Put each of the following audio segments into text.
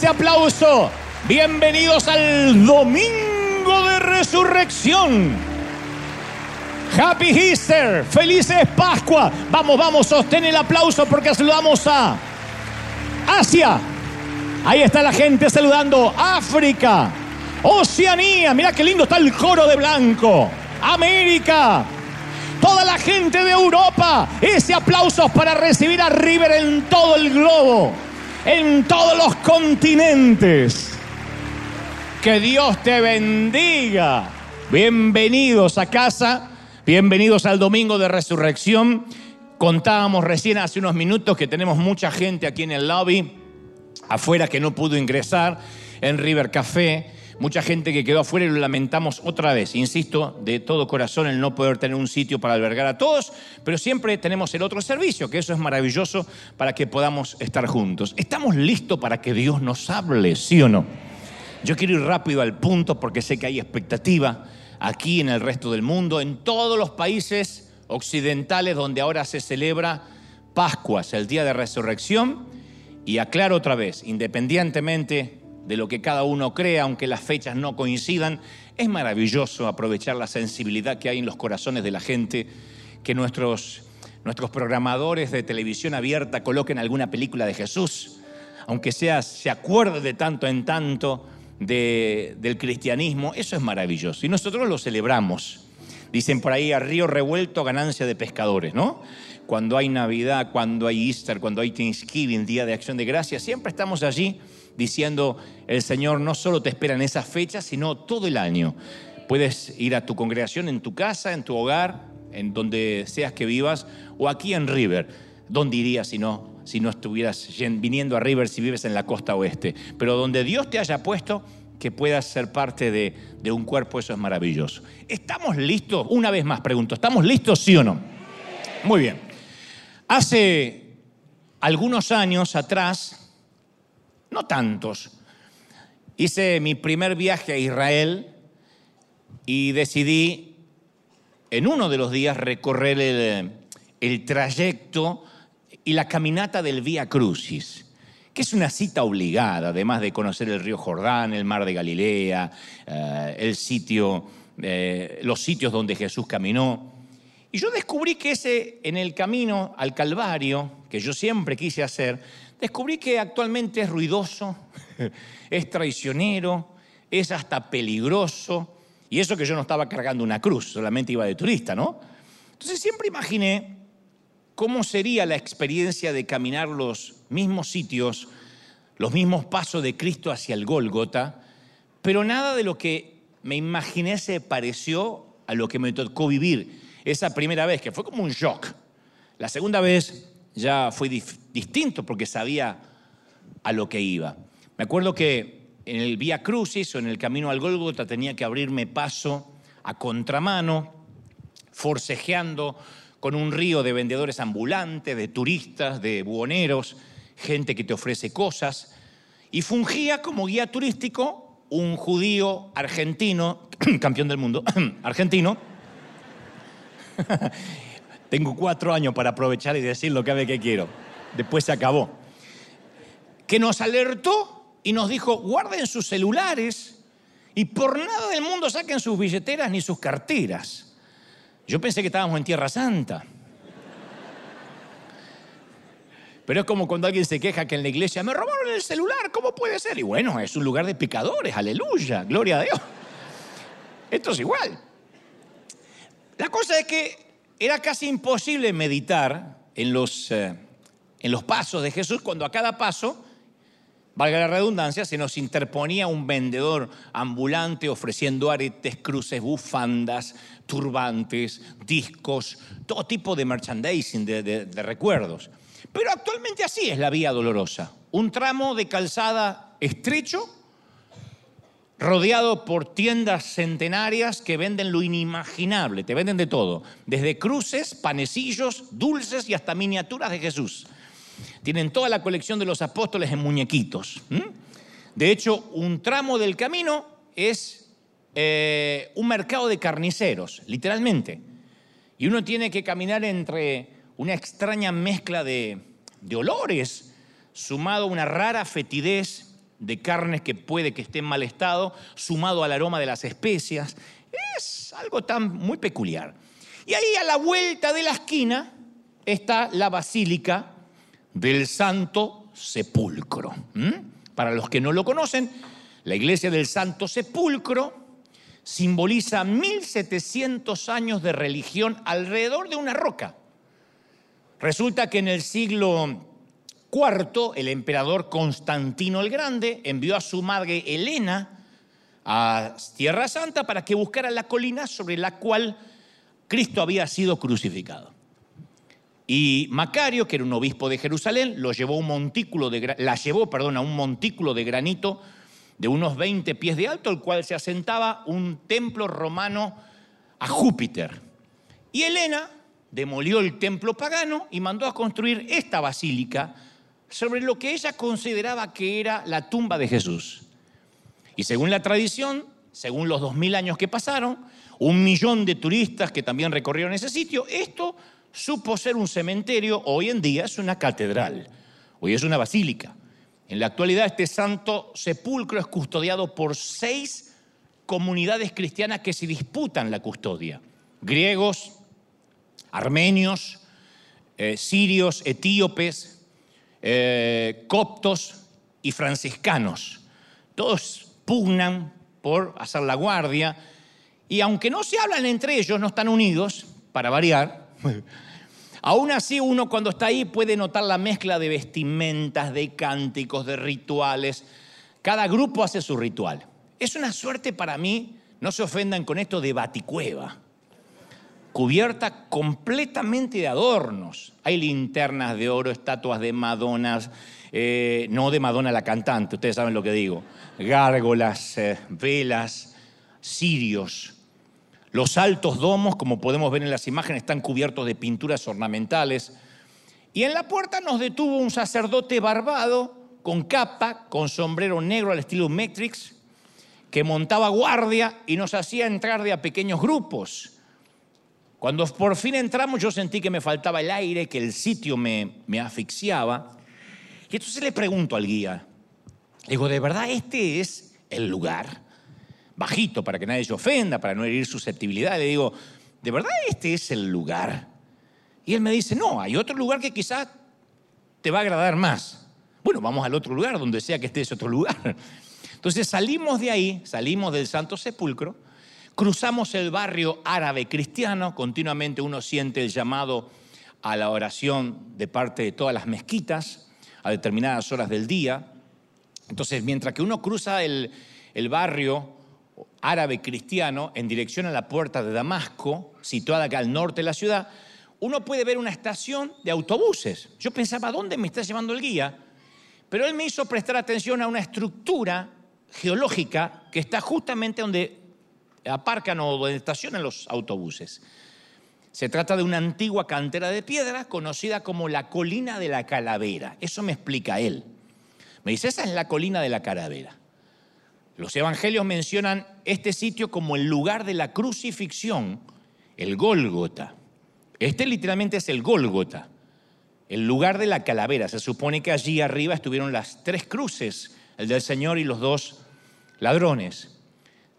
Ese aplauso. Bienvenidos al Domingo de Resurrección. Happy Easter, felices Pascua. Vamos, vamos, sostén el aplauso porque saludamos a Asia. Ahí está la gente saludando. África, Oceanía. Mira qué lindo está el coro de blanco. América. Toda la gente de Europa. Ese aplauso para recibir a River en todo el globo. En todos los continentes. Que Dios te bendiga. Bienvenidos a casa. Bienvenidos al Domingo de Resurrección. Contábamos recién hace unos minutos que tenemos mucha gente aquí en el lobby, afuera que no pudo ingresar, en River Café. Mucha gente que quedó afuera y lo lamentamos otra vez. Insisto, de todo corazón el no poder tener un sitio para albergar a todos, pero siempre tenemos el otro servicio, que eso es maravilloso para que podamos estar juntos. ¿Estamos listos para que Dios nos hable, sí o no? Yo quiero ir rápido al punto porque sé que hay expectativa aquí en el resto del mundo, en todos los países occidentales donde ahora se celebra Pascuas, el día de resurrección. Y aclaro otra vez, independientemente de lo que cada uno crea, aunque las fechas no coincidan, es maravilloso aprovechar la sensibilidad que hay en los corazones de la gente, que nuestros, nuestros programadores de televisión abierta coloquen alguna película de Jesús, aunque sea, se acuerde de tanto en tanto de, del cristianismo, eso es maravilloso. Y nosotros lo celebramos. Dicen por ahí, a río revuelto, ganancia de pescadores, ¿no? Cuando hay Navidad, cuando hay Easter, cuando hay Thanksgiving, Día de Acción de Gracias, siempre estamos allí diciendo, el Señor no solo te espera en esas fechas, sino todo el año. Puedes ir a tu congregación, en tu casa, en tu hogar, en donde seas que vivas, o aquí en River. ¿Dónde irías si no, si no estuvieras viniendo a River si vives en la costa oeste? Pero donde Dios te haya puesto, que puedas ser parte de, de un cuerpo, eso es maravilloso. ¿Estamos listos? Una vez más pregunto, ¿estamos listos sí o no? Muy bien. Hace algunos años atrás, no tantos, hice mi primer viaje a Israel y decidí en uno de los días recorrer el, trayecto y la caminata del Vía Crucis, que es una cita obligada, además de conocer el río Jordán, el mar de Galilea, eh, el sitio, eh, los sitios donde Jesús caminó. Y yo descubrí que ese, en el camino al Calvario, que yo siempre quise hacer, descubrí que actualmente es ruidoso, es traicionero, es hasta peligroso. Y eso que yo no estaba cargando una cruz, solamente iba de turista, ¿no? Entonces siempre imaginé cómo sería la experiencia de caminar los mismos sitios, los mismos pasos de Cristo hacia el Gólgota, pero nada de lo que me imaginé se pareció a lo que me tocó vivir esa primera vez, que fue como un shock. La segunda vez ya fue distinto porque sabía a lo que iba. Me acuerdo que en el Vía Crucis o en el camino al Gólgota tenía que abrirme paso a contramano, forcejeando con un río de vendedores ambulantes, de turistas, de buhoneros, gente que te ofrece cosas. Y fungía como guía turístico un judío argentino, campeón del mundo, argentino. Tengo cuatro años para aprovechar y decir lo que ve que quiero. Después se acabó. Que nos alertó y nos dijo, guarden sus celulares y por nada del mundo saquen sus billeteras ni sus carteras. Yo pensé que estábamos en Tierra Santa. Pero es como cuando alguien se queja que en la iglesia me robaron el celular, ¿cómo puede ser? Y bueno, es un lugar de pecadores, aleluya, gloria a Dios. Esto es igual. La cosa es que era casi imposible meditar en los, eh, en los pasos de Jesús cuando a cada paso, valga la redundancia, se nos interponía un vendedor ambulante ofreciendo aretes, cruces, bufandas, turbantes, discos, todo tipo de merchandising, de, recuerdos. Pero actualmente así es la vía dolorosa. Un tramo de calzada estrecho, rodeado por tiendas centenarias que venden lo inimaginable, te venden de todo, desde cruces, panecillos, dulces y hasta miniaturas de Jesús. Tienen toda la colección de los apóstoles en muñequitos. De hecho, un tramo del camino es eh, un mercado de carniceros, literalmente. Y uno tiene que caminar entre una extraña mezcla de, de olores, sumado a una rara fetidez de carnes que puede que esté en mal estado, sumado al aroma de las especias. Es algo tan muy peculiar. Y ahí a la vuelta de la esquina está la basílica del Santo Sepulcro. Para los que no lo conocen, la iglesia del Santo Sepulcro simboliza 1700 años de religión alrededor de una roca. Resulta que en el siglo IV, el emperador Constantino el Grande envió a su madre Helena a Tierra Santa para que buscara la colina sobre la cual Cristo había sido crucificado. Y Macario, que era un obispo de Jerusalén, lo llevó un montículo de, la llevó perdón, a un montículo de granito de unos 20 pies de alto, el cual se asentaba un templo romano a Júpiter. Y Helena demolió el templo pagano y mandó a construir esta basílica sobre lo que ella consideraba que era la tumba de Jesús. Y según la tradición, según los dos mil años que pasaron, un millón de turistas que también recorrieron ese sitio, esto supo ser un cementerio, hoy en día es una catedral, hoy es una basílica. En la actualidad este santo sepulcro es custodiado por seis comunidades cristianas que se disputan la custodia. Griegos, armenios, eh, sirios, etíopes, eh, coptos y franciscanos. Todos pugnan por hacer la guardia y aunque no se hablan entre ellos, no están unidos, para variar, Aún así uno cuando está ahí puede notar la mezcla de vestimentas, de cánticos, de rituales. Cada grupo hace su ritual. Es una suerte para mí, no se ofendan con esto, de baticueva, cubierta completamente de adornos. Hay linternas de oro, estatuas de Madonas, eh, no de Madonna la cantante, ustedes saben lo que digo, gárgolas, eh, velas, cirios los altos domos, como podemos ver en las imágenes, están cubiertos de pinturas ornamentales. Y en la puerta nos detuvo un sacerdote barbado, con capa, con sombrero negro al estilo Matrix, que montaba guardia y nos hacía entrar de a pequeños grupos. Cuando por fin entramos yo sentí que me faltaba el aire, que el sitio me, me asfixiaba. Y entonces le pregunto al guía, le digo, ¿de verdad este es el lugar? bajito para que nadie se ofenda, para no herir susceptibilidad. Le digo, ¿de verdad este es el lugar? Y él me dice, no, hay otro lugar que quizás te va a agradar más. Bueno, vamos al otro lugar, donde sea que esté ese otro lugar. Entonces salimos de ahí, salimos del Santo Sepulcro, cruzamos el barrio árabe cristiano, continuamente uno siente el llamado a la oración de parte de todas las mezquitas a determinadas horas del día. Entonces, mientras que uno cruza el, el barrio, árabe cristiano en dirección a la puerta de Damasco, situada acá al norte de la ciudad, uno puede ver una estación de autobuses. Yo pensaba, ¿dónde me está llevando el guía? Pero él me hizo prestar atención a una estructura geológica que está justamente donde aparcan o donde estacionan los autobuses. Se trata de una antigua cantera de piedra conocida como la colina de la calavera. Eso me explica él. Me dice, esa es la colina de la calavera. Los evangelios mencionan este sitio como el lugar de la crucifixión, el Gólgota. Este literalmente es el Gólgota, el lugar de la calavera. Se supone que allí arriba estuvieron las tres cruces, el del Señor y los dos ladrones.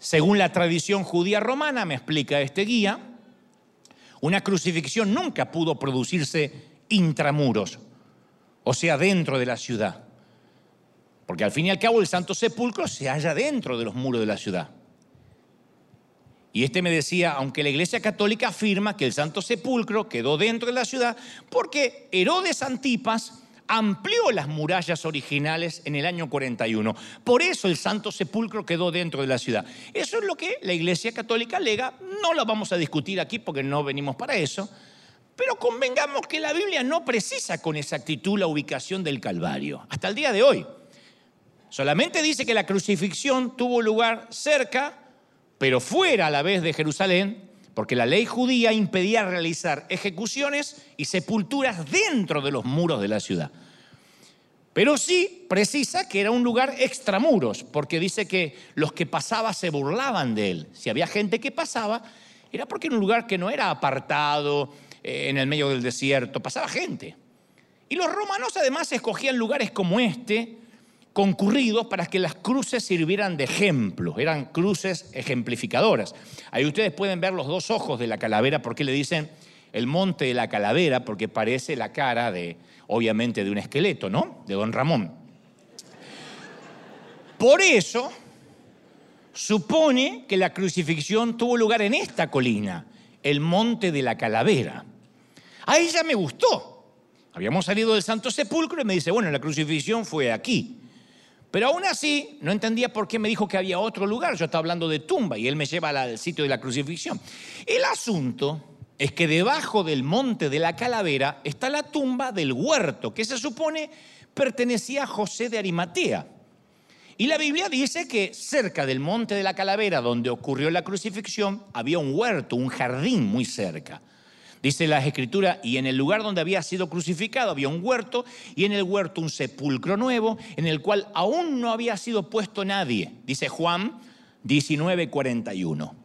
Según la tradición judía romana, me explica este guía, una crucifixión nunca pudo producirse intramuros, o sea, dentro de la ciudad. Porque al fin y al cabo el Santo Sepulcro se halla dentro de los muros de la ciudad. Y este me decía, aunque la Iglesia Católica afirma que el Santo Sepulcro quedó dentro de la ciudad, porque Herodes Antipas amplió las murallas originales en el año 41. Por eso el Santo Sepulcro quedó dentro de la ciudad. Eso es lo que la Iglesia Católica alega. No lo vamos a discutir aquí porque no venimos para eso. Pero convengamos que la Biblia no precisa con exactitud la ubicación del Calvario. Hasta el día de hoy. Solamente dice que la crucifixión tuvo lugar cerca, pero fuera a la vez de Jerusalén, porque la ley judía impedía realizar ejecuciones y sepulturas dentro de los muros de la ciudad. Pero sí precisa que era un lugar extramuros, porque dice que los que pasaban se burlaban de él. Si había gente que pasaba, era porque era un lugar que no era apartado, eh, en el medio del desierto, pasaba gente. Y los romanos además escogían lugares como este, concurridos, para que las cruces sirvieran de ejemplo, eran cruces ejemplificadoras. Ahí ustedes pueden ver los dos ojos de la calavera, porque le dicen el monte de la calavera, porque parece la cara de, obviamente, de un esqueleto, ¿no? De don Ramón. Por eso, supone que la crucifixión tuvo lugar en esta colina, el monte de la calavera. A ella me gustó. Habíamos salido del Santo Sepulcro y me dice, bueno, la crucifixión fue aquí. Pero aún así, no entendía por qué me dijo que había otro lugar. Yo estaba hablando de tumba y él me lleva al sitio de la crucifixión. El asunto es que debajo del monte de la calavera está la tumba del huerto, que se supone pertenecía a José de Arimatea. Y la Biblia dice que cerca del monte de la calavera, donde ocurrió la crucifixión, había un huerto, un jardín muy cerca. Dice la escritura, y en el lugar donde había sido crucificado había un huerto, y en el huerto un sepulcro nuevo, en el cual aún no había sido puesto nadie. Dice Juan 19:41.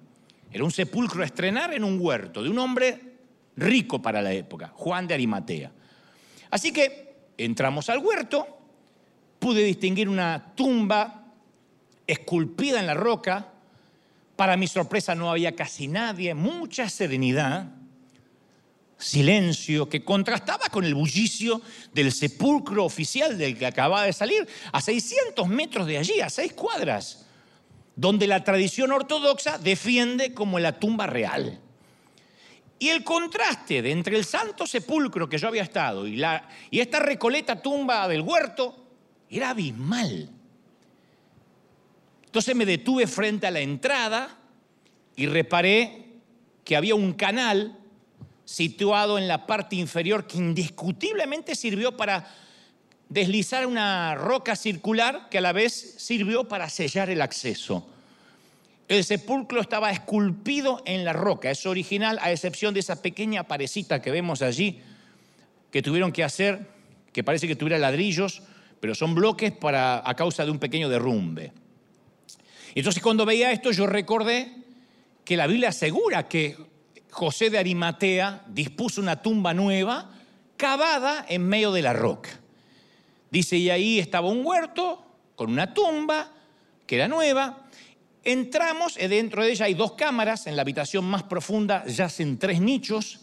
Era un sepulcro a estrenar en un huerto de un hombre rico para la época, Juan de Arimatea. Así que entramos al huerto, pude distinguir una tumba esculpida en la roca. Para mi sorpresa no había casi nadie, mucha serenidad, silencio que contrastaba con el bullicio del sepulcro oficial del que acababa de salir, a 600 metros de allí, a seis cuadras donde la tradición ortodoxa defiende como la tumba real. Y el contraste de entre el santo sepulcro que yo había estado y, la, y esta recoleta tumba del huerto era abismal. Entonces me detuve frente a la entrada y reparé que había un canal situado en la parte inferior que indiscutiblemente sirvió para deslizar una roca circular que a la vez sirvió para sellar el acceso. El sepulcro estaba esculpido en la roca, es original a excepción de esa pequeña parecita que vemos allí, que tuvieron que hacer, que parece que tuviera ladrillos, pero son bloques para, a causa de un pequeño derrumbe. Entonces cuando veía esto yo recordé que la Biblia asegura que José de Arimatea dispuso una tumba nueva cavada en medio de la roca. Dice, y ahí estaba un huerto con una tumba que era nueva. Entramos y dentro de ella hay dos cámaras. En la habitación más profunda yacen tres nichos.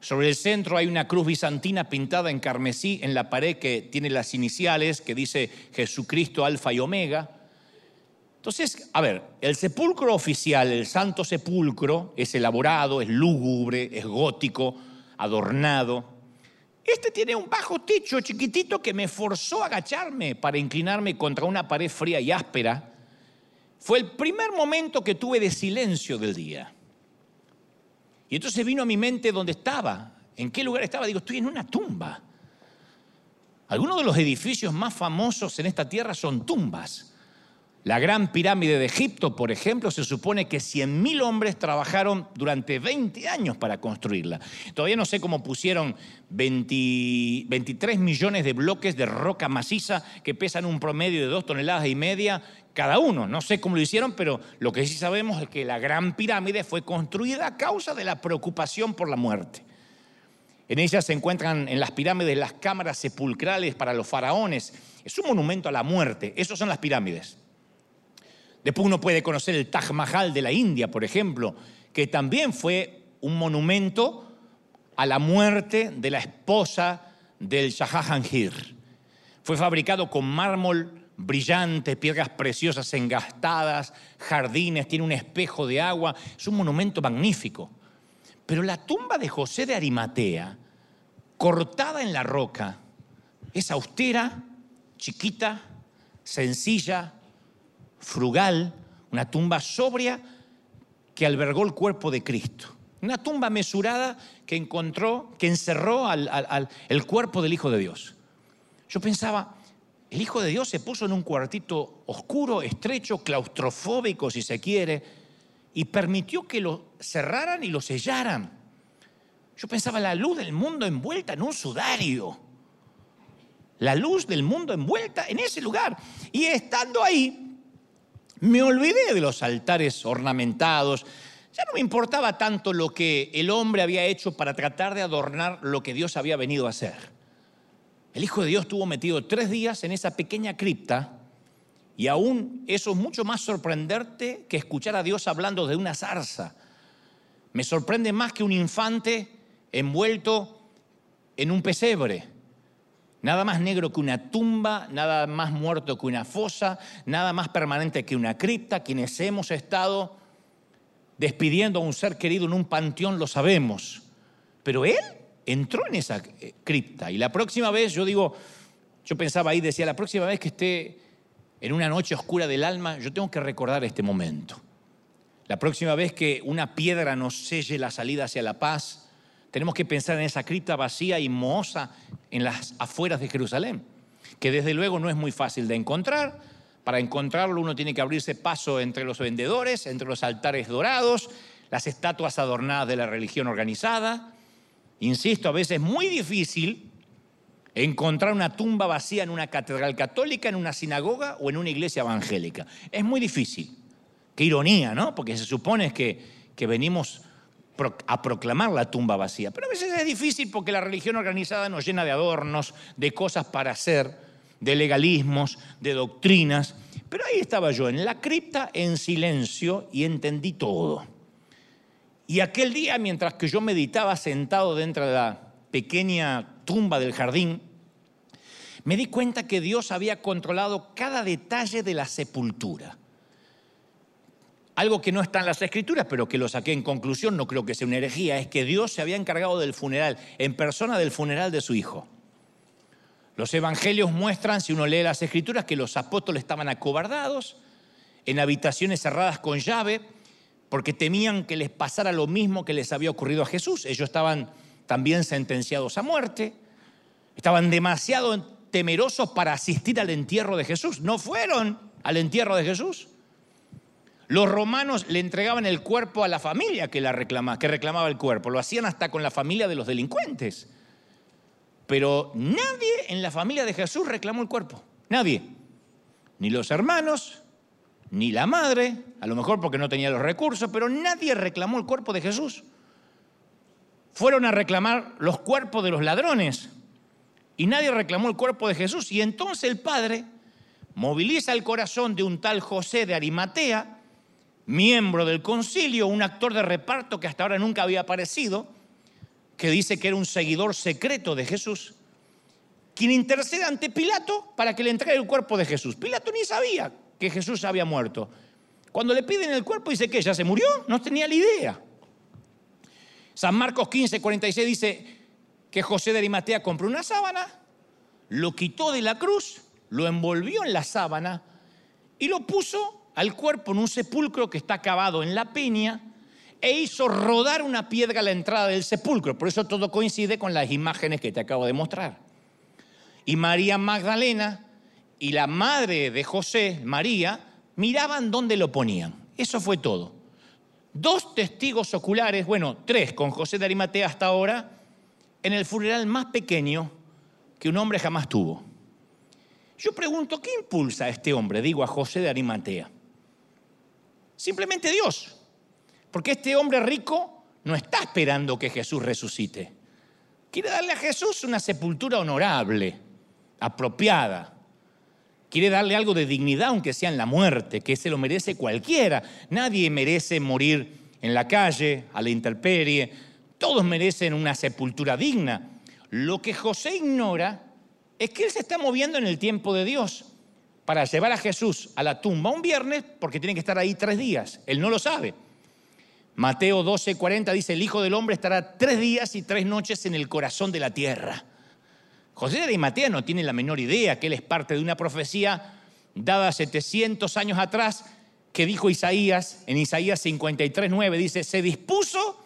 Sobre el centro hay una cruz bizantina pintada en carmesí en la pared que tiene las iniciales que dice Jesucristo Alfa y Omega. Entonces, a ver, el sepulcro oficial, el Santo Sepulcro, es elaborado, es lúgubre, es gótico, adornado. Este tiene un bajo techo chiquitito que me forzó a agacharme para inclinarme contra una pared fría y áspera. Fue el primer momento que tuve de silencio del día. Y entonces vino a mi mente dónde estaba, en qué lugar estaba. Digo, estoy en una tumba. Algunos de los edificios más famosos en esta tierra son tumbas. La gran pirámide de Egipto, por ejemplo, se supone que 100.000 hombres trabajaron durante 20 años para construirla. Todavía no sé cómo pusieron 23 millones de bloques de roca maciza que pesan un promedio de dos toneladas y media cada uno. No sé cómo lo hicieron, pero lo que sí sabemos es que la gran pirámide fue construida a causa de la preocupación por la muerte. En ella se encuentran en las pirámides las cámaras sepulcrales para los faraones. Es un monumento a la muerte. Esas son las pirámides. Después uno puede conocer el Taj Mahal de la India, por ejemplo, que también fue un monumento a la muerte de la esposa del Shah Jahangir. Fue fabricado con mármol brillante, piedras preciosas engastadas, jardines, tiene un espejo de agua, es un monumento magnífico. Pero la tumba de José de Arimatea, cortada en la roca, es austera, chiquita, sencilla, frugal, una tumba sobria que albergó el cuerpo de Cristo. Una tumba mesurada que encontró, que encerró al, el cuerpo del Hijo de Dios. Yo pensaba, el Hijo de Dios se puso en un cuartito oscuro, estrecho, claustrofóbico, si se quiere, y permitió que lo cerraran y lo sellaran. Yo pensaba, la luz del mundo envuelta en un sudario. La luz del mundo envuelta en ese lugar. Y estando ahí, me olvidé de los altares ornamentados. Ya no me importaba tanto lo que el hombre había hecho para tratar de adornar lo que Dios había venido a hacer. El Hijo de Dios estuvo metido tres días en esa pequeña cripta y aún eso es mucho más sorprendente que escuchar a Dios hablando de una zarza. Me sorprende más que un infante envuelto en un pesebre. Nada más negro que una tumba, nada más muerto que una fosa, nada más permanente que una cripta. Quienes hemos estado despidiendo a un ser querido en un panteón lo sabemos. Pero él entró en esa eh, cripta. Y la próxima vez, yo digo, yo pensaba ahí, decía, la próxima vez que esté en una noche oscura del alma, yo tengo que recordar este momento. La próxima vez que una piedra nos selle la salida hacia la paz, tenemos que pensar en esa cripta vacía y mohosa en las afueras de Jerusalén, que desde luego no es muy fácil de encontrar. Para encontrarlo uno tiene que abrirse paso entre los vendedores, entre los altares dorados, las estatuas adornadas de la religión organizada. Insisto, a veces es muy difícil encontrar una tumba vacía en una catedral católica, en una sinagoga o en una iglesia evangélica. Es muy difícil. Qué ironía, ¿no? Porque se supone que, que venimos a proclamar la tumba vacía. Pero a veces es difícil porque la religión organizada nos llena de adornos, de cosas para hacer, de legalismos, de doctrinas. Pero ahí estaba yo, en la cripta, en silencio, y entendí todo. Y aquel día, mientras que yo meditaba sentado dentro de la pequeña tumba del jardín, me di cuenta que Dios había controlado cada detalle de la sepultura algo que no está en las escrituras, pero que lo saqué en conclusión, no creo que sea una herejía, es que Dios se había encargado del funeral, en persona del funeral de su hijo. Los evangelios muestran, si uno lee las escrituras, que los apóstoles estaban acobardados, en habitaciones cerradas con llave, porque temían que les pasara lo mismo que les había ocurrido a Jesús. Ellos estaban también sentenciados a muerte, estaban demasiado temerosos para asistir al entierro de Jesús. No fueron al entierro de Jesús. Los romanos le entregaban el cuerpo a la familia que, la que reclamaba el cuerpo. Lo hacían hasta con la familia de los delincuentes. Pero nadie en la familia de Jesús reclamó el cuerpo. Nadie. Ni los hermanos, ni la madre, a lo mejor porque no tenía los recursos, pero nadie reclamó el cuerpo de Jesús. Fueron a reclamar los cuerpos de los ladrones y nadie reclamó el cuerpo de Jesús. Y entonces el Padre moviliza el corazón de un tal José de Arimatea, miembro del concilio, un actor de reparto que hasta ahora nunca había aparecido, que dice que era un seguidor secreto de Jesús, quien intercede ante Pilato para que le entregue el cuerpo de Jesús. Pilato ni sabía que Jesús había muerto. Cuando le piden el cuerpo dice que ya se murió, no tenía la idea. San Marcos 15, 46 dice que José de Arimatea compró una sábana, lo quitó de la cruz, lo envolvió en la sábana y lo puso al cuerpo en un sepulcro que está cavado en la peña e hizo rodar una piedra a la entrada del sepulcro. Por eso todo coincide con las imágenes que te acabo de mostrar. Y María Magdalena y la madre de José, María, miraban dónde lo ponían. Eso fue todo. Dos testigos oculares, bueno, tres con José de Arimatea hasta ahora, en el funeral más pequeño que un hombre jamás tuvo. Yo pregunto, ¿qué impulsa a este hombre? Digo a José de Arimatea. Simplemente Dios. Porque este hombre rico no está esperando que Jesús resucite. Quiere darle a Jesús una sepultura honorable, apropiada. Quiere darle algo de dignidad, aunque sea en la muerte, que se lo merece cualquiera. Nadie merece morir en la calle, a la intemperie. Todos merecen una sepultura digna. Lo que José ignora es que él se está moviendo en el tiempo de Dios para llevar a Jesús a la tumba un viernes porque tiene que estar ahí tres días. Él no lo sabe. Mateo 12, 40 dice, el Hijo del Hombre estará tres días y tres noches en el corazón de la tierra. José de Arimatea no tiene la menor idea que él es parte de una profecía dada 700 años atrás que dijo Isaías, en Isaías 53, 9, dice, se dispuso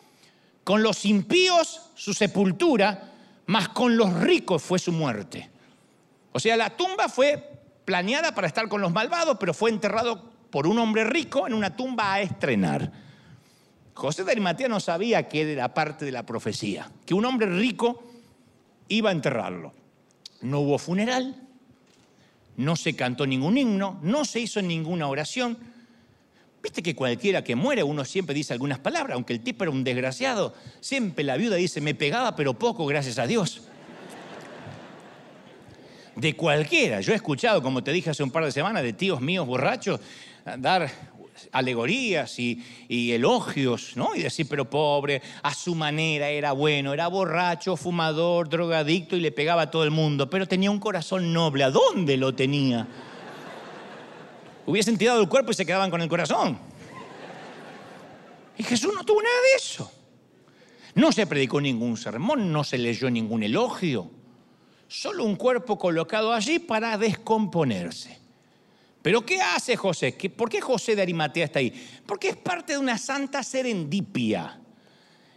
con los impíos su sepultura, mas con los ricos fue su muerte. O sea, la tumba fue planeada para estar con los malvados, pero fue enterrado por un hombre rico en una tumba a estrenar. José de Arimatea no sabía que era parte de la profecía, que un hombre rico iba a enterrarlo. No hubo funeral, no se cantó ningún himno, no se hizo ninguna oración. Viste que cualquiera que muere uno siempre dice algunas palabras, aunque el tipo era un desgraciado, siempre la viuda dice, me pegaba pero poco, gracias a Dios. De cualquiera. Yo he escuchado, como te dije hace un par de semanas, de tíos míos borrachos dar alegorías y, elogios, ¿no? Y decir, pero pobre, a su manera era bueno, era borracho, fumador, drogadicto y le pegaba a todo el mundo, pero tenía un corazón noble. ¿A dónde lo tenía? Hubiesen tirado el cuerpo y se quedaban con el corazón. Y Jesús no tuvo nada de eso. No se predicó ningún sermón, no se leyó ningún elogio. Solo un cuerpo colocado allí para descomponerse. Pero ¿qué hace José? ¿Por qué José de Arimatea está ahí? Porque es parte de una santa serendipia.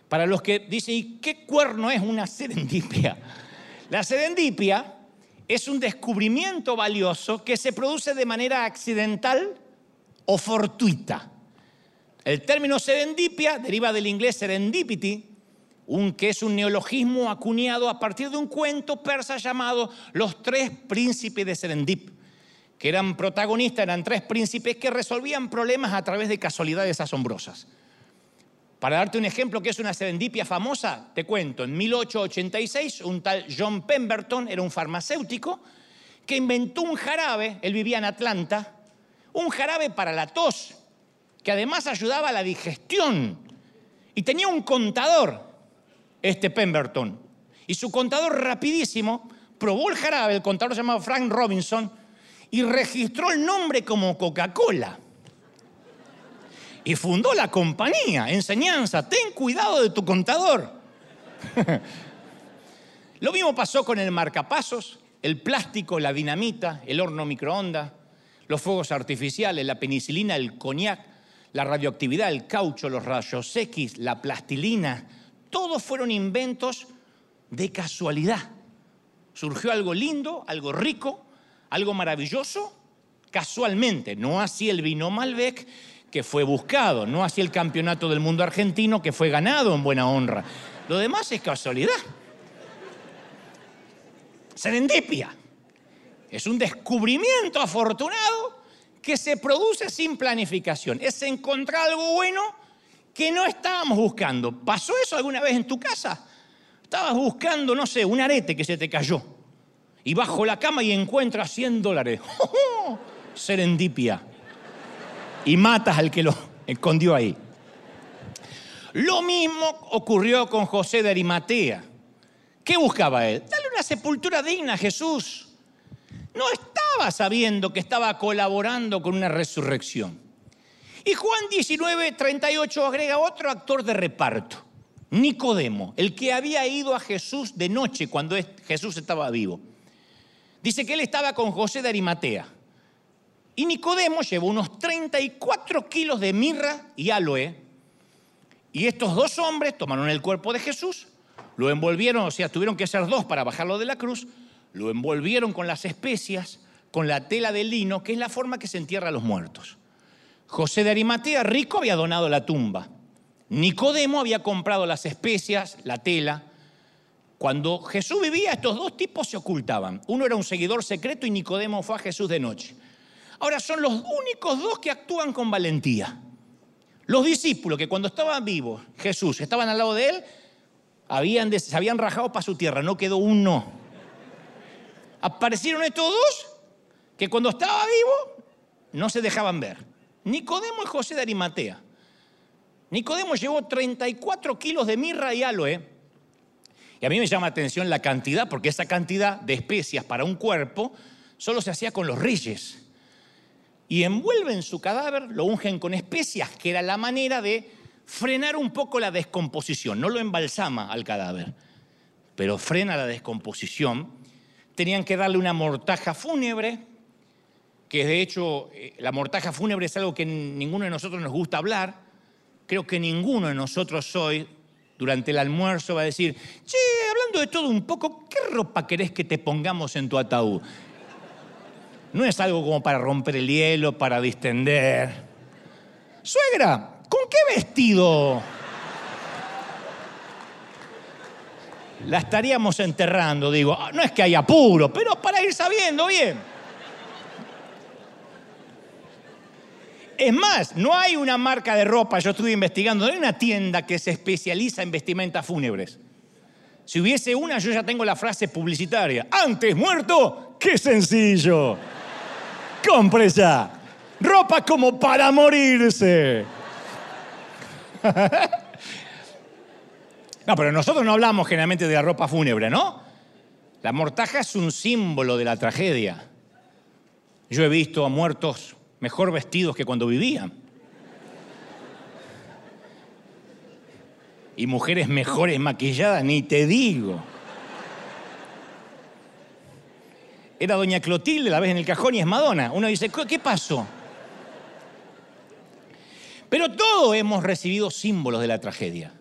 Para los que dicen, ¿y qué cuerno es una serendipia? La serendipia es un descubrimiento valioso que se produce de manera accidental o fortuita. El término serendipia deriva del inglés serendipity, un, que es un neologismo acuñado a partir de un cuento persa llamado Los tres príncipes de Serendip que eran protagonistas, eran tres príncipes que resolvían problemas a través de casualidades asombrosas. Para darte un ejemplo que es una serendipia famosa, te cuento, en 1886 un tal John Pemberton era un farmacéutico que inventó un jarabe, él vivía en Atlanta, un jarabe para la tos, que además ayudaba a la digestión. Y tenía un contador, este Pemberton. Y su contador rapidísimo probó el jarabe, el contador se llamaba Frank Robinson, y registró el nombre como Coca-Cola. Y fundó la compañía, enseñanza, ten cuidado de tu contador. Lo mismo pasó con el marcapasos, el plástico, la dinamita, el horno microondas, los fuegos artificiales, la penicilina, el coñac, la radioactividad, el caucho, los rayos X, la plastilina, todos fueron inventos de casualidad. Surgió algo lindo, algo rico, algo maravilloso casualmente, no así el vino Malbec que fue buscado, no así el campeonato del mundo argentino que fue ganado en buena honra. Lo demás es casualidad. Serendipia. Es un descubrimiento afortunado que se produce sin planificación. Es encontrar algo bueno que no estábamos buscando. ¿Pasó eso alguna vez en tu casa? Estabas buscando, no sé, un arete que se te cayó y bajo la cama y encuentra 100 dólares. Serendipia. Y matas al que lo escondió ahí. Lo mismo ocurrió con José de Arimatea. ¿Qué buscaba él? Dale una sepultura digna a Jesús. No estaba sabiendo que estaba colaborando con una resurrección. Y Juan 19, 38 agrega otro actor de reparto, Nicodemo, el que había ido a Jesús de noche cuando Jesús estaba vivo. Dice que él estaba con José de Arimatea. Y Nicodemo llevó unos 34 kilos de mirra y aloe. Y estos dos hombres tomaron el cuerpo de Jesús, lo envolvieron, o sea, tuvieron que ser dos para bajarlo de la cruz, lo envolvieron con las especias, con la tela de lino, que es la forma que se entierra a los muertos. José de Arimatea, rico, había donado la tumba. Nicodemo había comprado las especias, la tela, cuando Jesús vivía, estos dos tipos se ocultaban. Uno era un seguidor secreto y Nicodemo fue a Jesús de noche. Ahora son los únicos dos que actúan con valentía. Los discípulos que cuando estaban vivos, Jesús, estaban al lado de él, habían, se habían rajado para su tierra, no quedó uno. Aparecieron estos dos que cuando estaba vivo no se dejaban ver. Nicodemo y José de Arimatea. Nicodemo llevó 34 kilos de mirra y aloe y a mí me llama la atención la cantidad, porque esa cantidad de especias para un cuerpo solo se hacía con los reyes. Y envuelven su cadáver, lo ungen con especias, que era la manera de frenar un poco la descomposición. No lo embalsama al cadáver, pero frena la descomposición. Tenían que darle una mortaja fúnebre, que de hecho eh, la mortaja fúnebre es algo que ninguno de nosotros nos gusta hablar. Creo que ninguno de nosotros hoy durante el almuerzo va a decir, che, hablando de todo un poco, ¿qué ropa querés que te pongamos en tu ataúd? No es algo como para romper el hielo, para distender. Suegra, ¿con qué vestido? La estaríamos enterrando, digo. No es que haya apuro, pero para ir sabiendo bien. Es más, no hay una marca de ropa, yo estuve investigando, no hay una tienda que se especializa en vestimentas fúnebres. Si hubiese una, yo ya tengo la frase publicitaria. Antes muerto, qué sencillo. Compre ya. Ropa como para morirse. No, pero nosotros no hablamos generalmente de la ropa fúnebre, ¿no? La mortaja es un símbolo de la tragedia. Yo he visto a muertos mejor vestidos que cuando vivían. Y mujeres mejores maquilladas, ni te digo. Era doña Clotilde, la ves en el cajón y es Madonna. Uno dice, ¿qué pasó? Pero todos hemos recibido símbolos de la tragedia.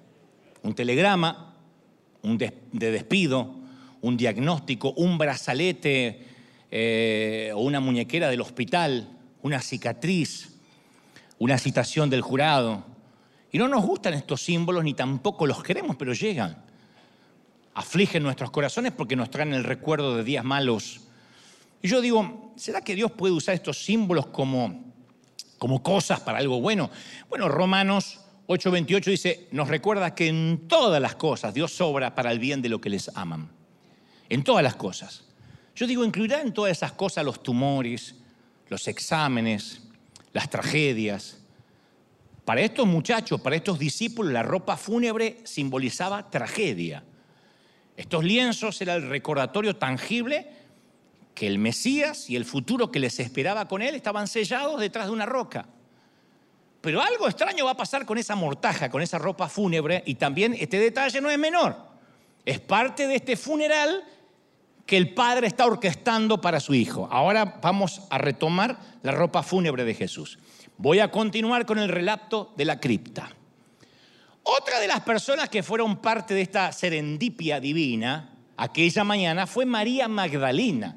Un telegrama, un de despido, un diagnóstico, un brazalete eh, o una muñequera del hospital, una cicatriz, una citación del jurado. Y no nos gustan estos símbolos ni tampoco los queremos, pero llegan. Afligen nuestros corazones porque nos traen el recuerdo de días malos. Y yo digo, ¿será que Dios puede usar estos símbolos como, como cosas para algo bueno? Bueno, Romanos 8:28 dice, nos recuerda que en todas las cosas Dios sobra para el bien de lo que les aman. En todas las cosas. Yo digo, incluirá en todas esas cosas los tumores, los exámenes, las tragedias. Para estos muchachos, para estos discípulos, la ropa fúnebre simbolizaba tragedia. Estos lienzos era el recordatorio tangible que el Mesías y el futuro que les esperaba con él estaban sellados detrás de una roca. Pero algo extraño va a pasar con esa mortaja, con esa ropa fúnebre, y también este detalle no es menor. Es parte de este funeral que el Padre está orquestando para su Hijo. Ahora vamos a retomar la ropa fúnebre de Jesús. Voy a continuar con el relato de la cripta. Otra de las personas que fueron parte de esta serendipia divina aquella mañana fue María Magdalena.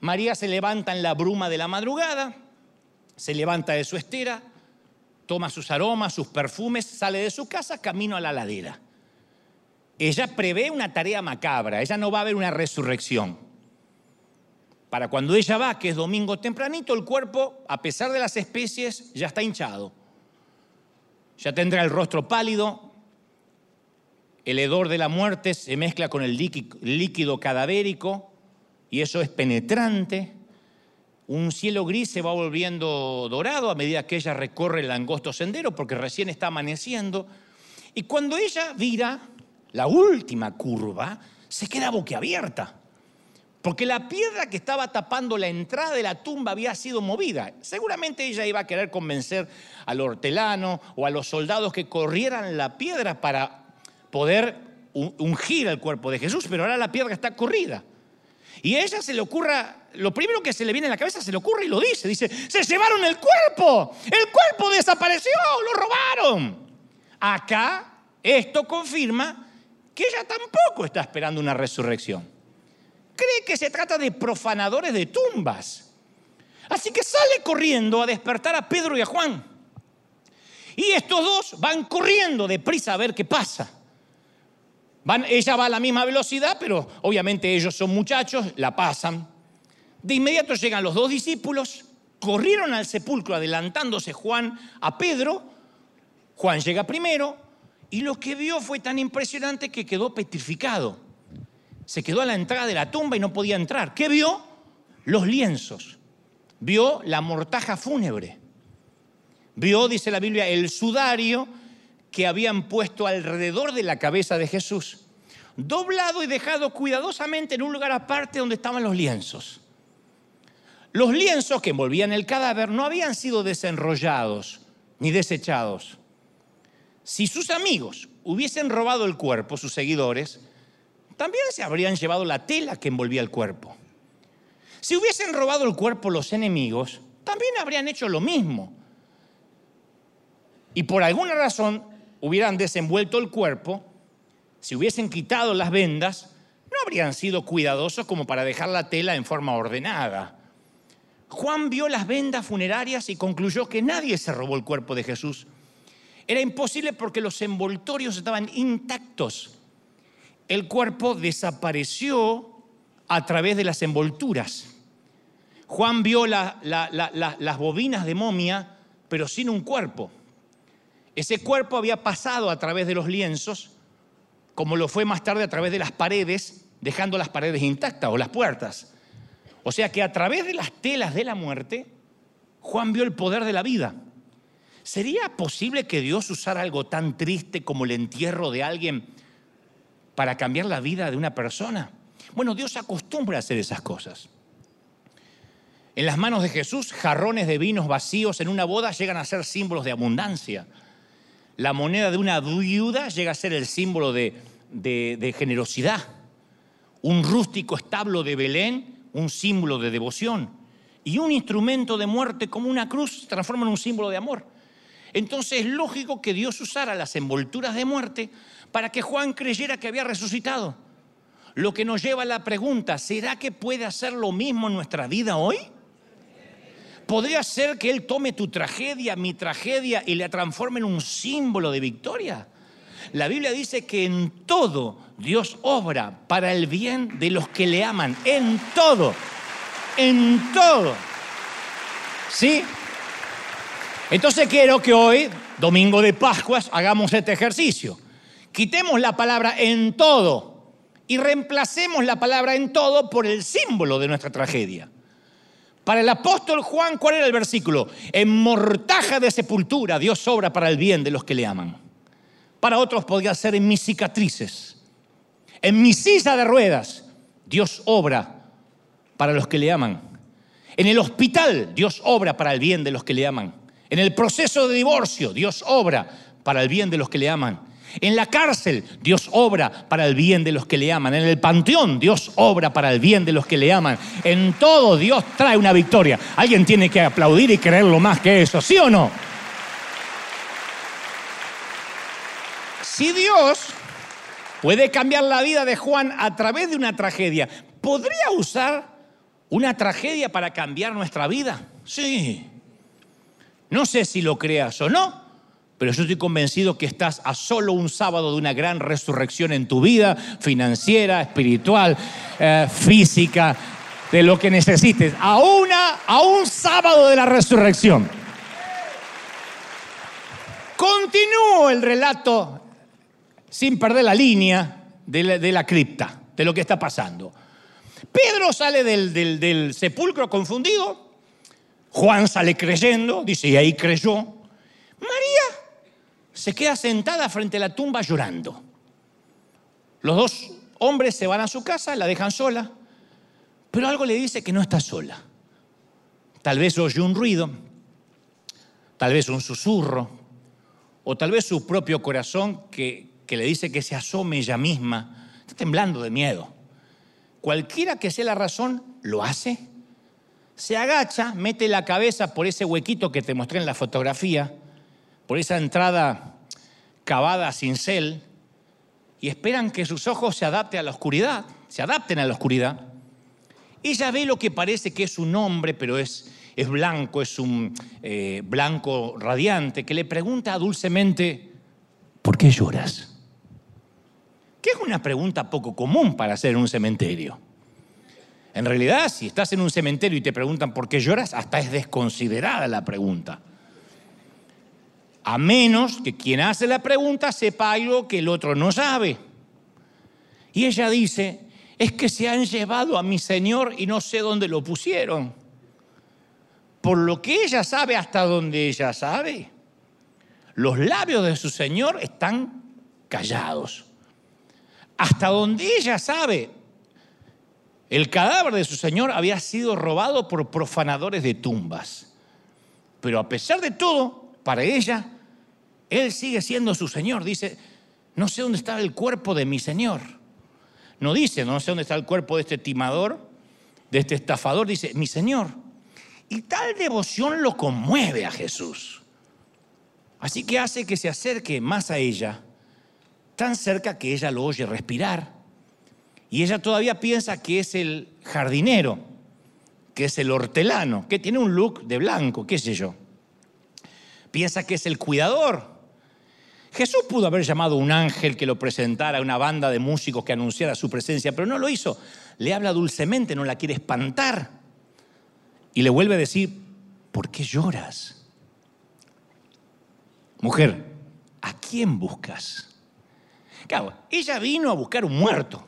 María se levanta en la bruma de la madrugada, se levanta de su estera, toma sus aromas, sus perfumes, sale de su casa, camino a la ladera. Ella prevé una tarea macabra, ella no va a ver una resurrección. Para cuando ella va, que es domingo tempranito, el cuerpo, a pesar de las especies, ya está hinchado. Ya tendrá el rostro pálido, el hedor de la muerte se mezcla con el líquido cadavérico y eso es penetrante. Un cielo gris se va volviendo dorado a medida que ella recorre el angosto sendero porque recién está amaneciendo. Y cuando ella vira la última curva, se queda boquiabierta. Porque la piedra que estaba tapando la entrada de la tumba había sido movida. Seguramente ella iba a querer convencer al hortelano o a los soldados que corrieran la piedra para poder ungir al cuerpo de Jesús, pero ahora la piedra está corrida. Y a ella se le ocurra, lo primero que se le viene a la cabeza se le ocurre y lo dice, dice, se llevaron el cuerpo, el cuerpo desapareció, lo robaron. Acá esto confirma que ella tampoco está esperando una resurrección. Cree que se trata de profanadores de tumbas. Así que sale corriendo a despertar a Pedro y a Juan. Y estos dos van corriendo deprisa a ver qué pasa. Ella va a la misma velocidad, pero obviamente ellos son muchachos, la pasan. De inmediato llegan los dos discípulos, corrieron al sepulcro adelantándose Juan a Pedro. Juan llega primero, y lo que vio fue tan impresionante que quedó petrificado. Se quedó a la entrada de la tumba y no podía entrar. ¿Qué vio? Los lienzos. Vio la mortaja fúnebre. Vio, dice la Biblia, el sudario que habían puesto alrededor de la cabeza de Jesús, doblado y dejado cuidadosamente en un lugar aparte donde estaban los lienzos. Los lienzos que envolvían el cadáver no habían sido desenrollados ni desechados. Si sus amigos hubiesen robado el cuerpo, sus seguidores, también se habrían llevado la tela que envolvía el cuerpo. Si hubiesen robado el cuerpo los enemigos, también habrían hecho lo mismo. Y por alguna razón hubieran desenvuelto el cuerpo, si hubiesen quitado las vendas, no habrían sido cuidadosos como para dejar la tela en forma ordenada. Juan vio las vendas funerarias y concluyó que nadie se robó el cuerpo de Jesús, era imposible porque los envoltorios estaban intactos. El cuerpo desapareció a través de las envolturas. Juan vio las bobinas de momia, pero sin un cuerpo. Ese cuerpo había pasado a través de los lienzos, como lo fue más tarde a través de las paredes, dejando las paredes intactas o las puertas. O sea que a través de las telas de la muerte, Juan vio el poder de la vida. ¿Sería posible que Dios usara algo tan triste como el entierro de alguien para cambiar la vida de una persona? Bueno, Dios acostumbra a hacer esas cosas. En las manos de Jesús, jarrones de vinos vacíos en una boda llegan a ser símbolos de abundancia. La moneda de una viuda llega a ser el símbolo de, generosidad. Un rústico establo de Belén, un símbolo de devoción. Y un instrumento de muerte como una cruz se transforma en un símbolo de amor. Entonces es lógico que Dios usara las envolturas de muerte para que Juan creyera que había resucitado. Lo que nos lleva a la pregunta, ¿será que puede hacer lo mismo en nuestra vida hoy? ¿Podría ser que Él tome tu tragedia, mi tragedia, y la transforme en un símbolo de victoria? La Biblia dice que en todo Dios obra para el bien de los que le aman. En todo. En todo. ¿Sí? Entonces quiero que hoy, domingo de Pascuas, hagamos este ejercicio. Quitemos la palabra en todo y reemplacemos la palabra en todo por el símbolo de nuestra tragedia. Para el apóstol Juan, ¿cuál era el versículo? En mortaja de sepultura Dios obra para el bien de los que le aman. Para otros podría ser en mis cicatrices. En mi silla de ruedas Dios obra para los que le aman. En el hospital Dios obra para el bien de los que le aman. En el proceso de divorcio Dios obra para el bien de los que le aman. En la cárcel, Dios obra para el bien de los que le aman. En el panteón, Dios obra para el bien de los que le aman. En todo, Dios trae una victoria. Alguien tiene que aplaudir y creerlo más que eso, ¿sí o no? Si Dios puede cambiar la vida de Juan a través de una tragedia, ¿podría usar una tragedia para cambiar nuestra vida? Sí. No sé si lo creas o no, pero yo estoy convencido que estás a solo un sábado de una gran resurrección en tu vida, financiera, espiritual, eh, física, de lo que necesites, a, una, a un sábado de la resurrección. Continúo el relato sin perder la línea de la, cripta, de lo que está pasando. Pedro sale del, del sepulcro confundido, Juan sale creyendo, dice, y ahí creyó. María se queda sentada frente a la tumba llorando. Los dos hombres se van a su casa, la dejan sola, pero algo le dice que no está sola. Tal vez oye un ruido, tal vez un susurro, o tal vez su propio corazón que, que le dice que se asome ella misma. Está temblando de miedo. Cualquiera que sea la razón, lo hace. Se agacha, mete la cabeza por ese huequito que te mostré en la fotografía por esa entrada cavada sin cel y esperan que sus ojos se adapten a la oscuridad, se adapten a la oscuridad. Ella ve lo que parece que es un hombre, pero es, es blanco, es un eh, blanco radiante, que le pregunta dulcemente, ¿por qué lloras? Que es una pregunta poco común para hacer en un cementerio. En realidad, si estás en un cementerio y te preguntan por qué lloras, hasta es desconsiderada la pregunta a menos que quien hace la pregunta sepa algo que el otro no sabe. Y ella dice, es que se han llevado a mi Señor y no sé dónde lo pusieron. Por lo que ella sabe hasta donde ella sabe, los labios de su Señor están callados. Hasta donde ella sabe, el cadáver de su Señor había sido robado por profanadores de tumbas. Pero a pesar de todo, para ella, él sigue siendo su Señor. Dice, no sé dónde está el cuerpo de mi Señor. No dice, no sé dónde está el cuerpo de este timador, de este estafador. Dice, mi Señor. Y tal devoción lo conmueve a Jesús. Así que hace que se acerque más a ella, tan cerca que ella lo oye respirar. Y ella todavía piensa que es el jardinero, que es el hortelano, que tiene un look de blanco, qué sé yo. Piensa que es el cuidador, Jesús pudo haber llamado a un ángel que lo presentara, a una banda de músicos que anunciara su presencia, pero no lo hizo. Le habla dulcemente, no la quiere espantar. Y le vuelve a decir, ¿por qué lloras? Mujer, ¿a quién buscas? Claro, ella vino a buscar un muerto.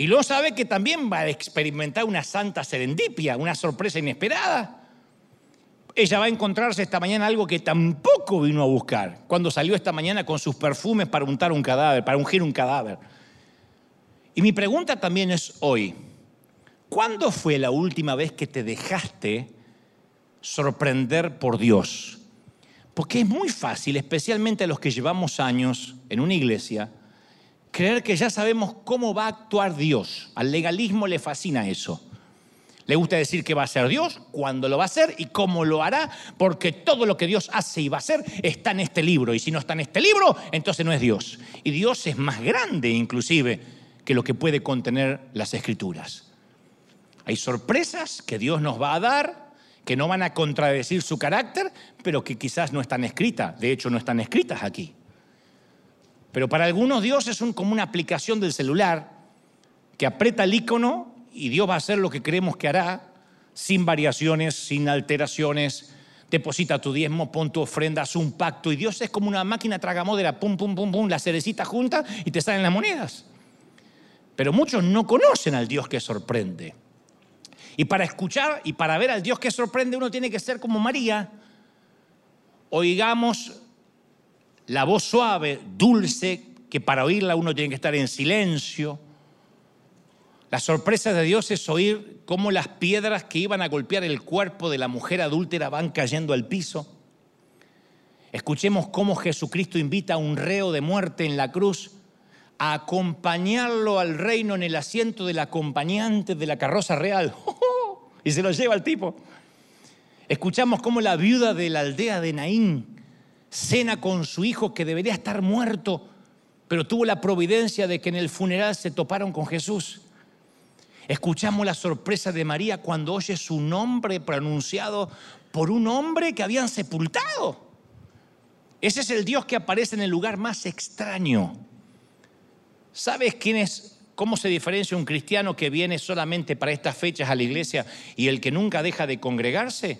Y luego sabe que también va a experimentar una santa serendipia, una sorpresa inesperada. Ella va a encontrarse esta mañana algo que tampoco vino a buscar cuando salió esta mañana con sus perfumes para untar un cadáver, para ungir un cadáver. Y mi pregunta también es hoy, ¿cuándo fue la última vez que te dejaste sorprender por Dios? Porque es muy fácil, especialmente a los que llevamos años en una iglesia, creer que ya sabemos cómo va a actuar Dios. Al legalismo le fascina eso. Le gusta decir que va a ser Dios, cuándo lo va a hacer y cómo lo hará, porque todo lo que Dios hace y va a hacer está en este libro. Y si no está en este libro, entonces no es Dios. Y Dios es más grande inclusive que lo que puede contener las escrituras. Hay sorpresas que Dios nos va a dar, que no van a contradecir su carácter, pero que quizás no están escritas. De hecho, no están escritas aquí. Pero para algunos Dios es como una aplicación del celular que aprieta el icono y Dios va a hacer lo que creemos que hará, sin variaciones, sin alteraciones. Deposita tu diezmo, pon tu ofrenda, haz un pacto. Y Dios es como una máquina tragamodera, pum, pum, pum, pum, la cerecita junta y te salen las monedas. Pero muchos no conocen al Dios que sorprende. Y para escuchar y para ver al Dios que sorprende, uno tiene que ser como María. Oigamos la voz suave, dulce, que para oírla uno tiene que estar en silencio la sorpresa de Dios es oír cómo las piedras que iban a golpear el cuerpo de la mujer adúltera van cayendo al piso. Escuchemos cómo Jesucristo invita a un reo de muerte en la cruz a acompañarlo al reino en el asiento del acompañante de la carroza real. y se lo lleva al tipo. Escuchamos cómo la viuda de la aldea de Naín cena con su hijo que debería estar muerto, pero tuvo la providencia de que en el funeral se toparon con Jesús. Escuchamos la sorpresa de María cuando oye su nombre pronunciado por un hombre que habían sepultado. Ese es el Dios que aparece en el lugar más extraño. ¿Sabes quién es? ¿Cómo se diferencia un cristiano que viene solamente para estas fechas a la iglesia y el que nunca deja de congregarse?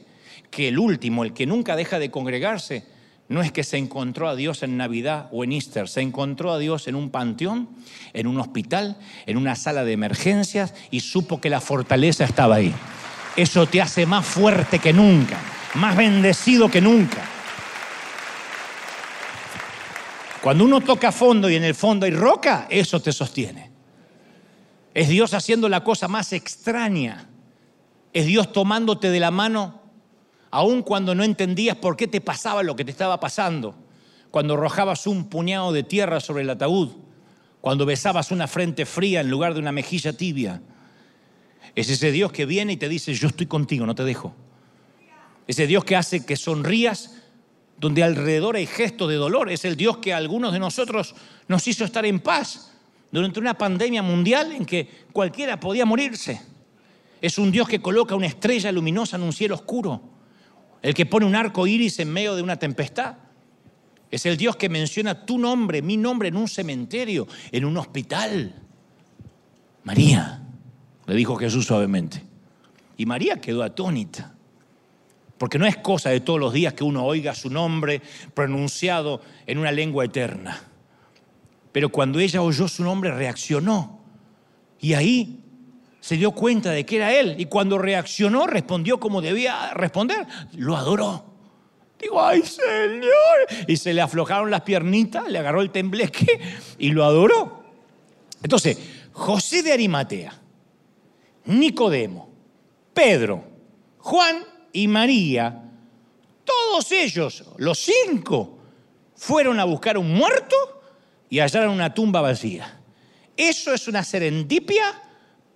Que el último, el que nunca deja de congregarse, no es que se encontró a Dios en Navidad o en Easter, se encontró a Dios en un panteón, en un hospital, en una sala de emergencias y supo que la fortaleza estaba ahí. Eso te hace más fuerte que nunca, más bendecido que nunca. Cuando uno toca fondo y en el fondo hay roca, eso te sostiene. Es Dios haciendo la cosa más extraña. Es Dios tomándote de la mano aun cuando no entendías por qué te pasaba lo que te estaba pasando, cuando arrojabas un puñado de tierra sobre el ataúd, cuando besabas una frente fría en lugar de una mejilla tibia. Es ese Dios que viene y te dice, yo estoy contigo, no te dejo. Ese Dios que hace que sonrías donde alrededor hay gestos de dolor. Es el Dios que a algunos de nosotros nos hizo estar en paz durante una pandemia mundial en que cualquiera podía morirse. Es un Dios que coloca una estrella luminosa en un cielo oscuro el que pone un arco iris en medio de una tempestad. Es el Dios que menciona tu nombre, mi nombre en un cementerio, en un hospital. María, le dijo Jesús suavemente. Y María quedó atónita. Porque no es cosa de todos los días que uno oiga su nombre pronunciado en una lengua eterna. Pero cuando ella oyó su nombre reaccionó. Y ahí se dio cuenta de que era él y cuando reaccionó respondió como debía responder, lo adoró. Digo, ay Señor. Y se le aflojaron las piernitas, le agarró el tembleque y lo adoró. Entonces, José de Arimatea, Nicodemo, Pedro, Juan y María, todos ellos, los cinco, fueron a buscar un muerto y hallaron una tumba vacía. Eso es una serendipia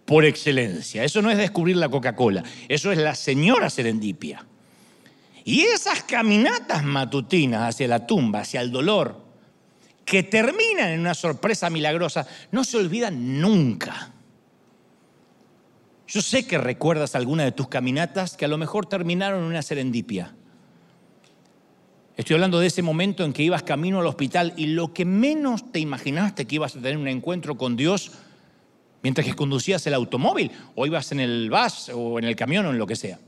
por excelencia. Eso no es descubrir la Coca-Cola, eso es la señora serendipia. Y esas caminatas matutinas hacia la tumba, hacia el dolor, que terminan en una sorpresa milagrosa, no se olvidan nunca. Yo sé que recuerdas alguna de tus caminatas que a lo mejor terminaron en una serendipia. Estoy hablando de ese momento en que ibas camino al hospital y lo que menos te imaginaste que ibas a tener un encuentro con Dios mientras que conducías el automóvil o ibas en el bus o en el camión o en lo que sea.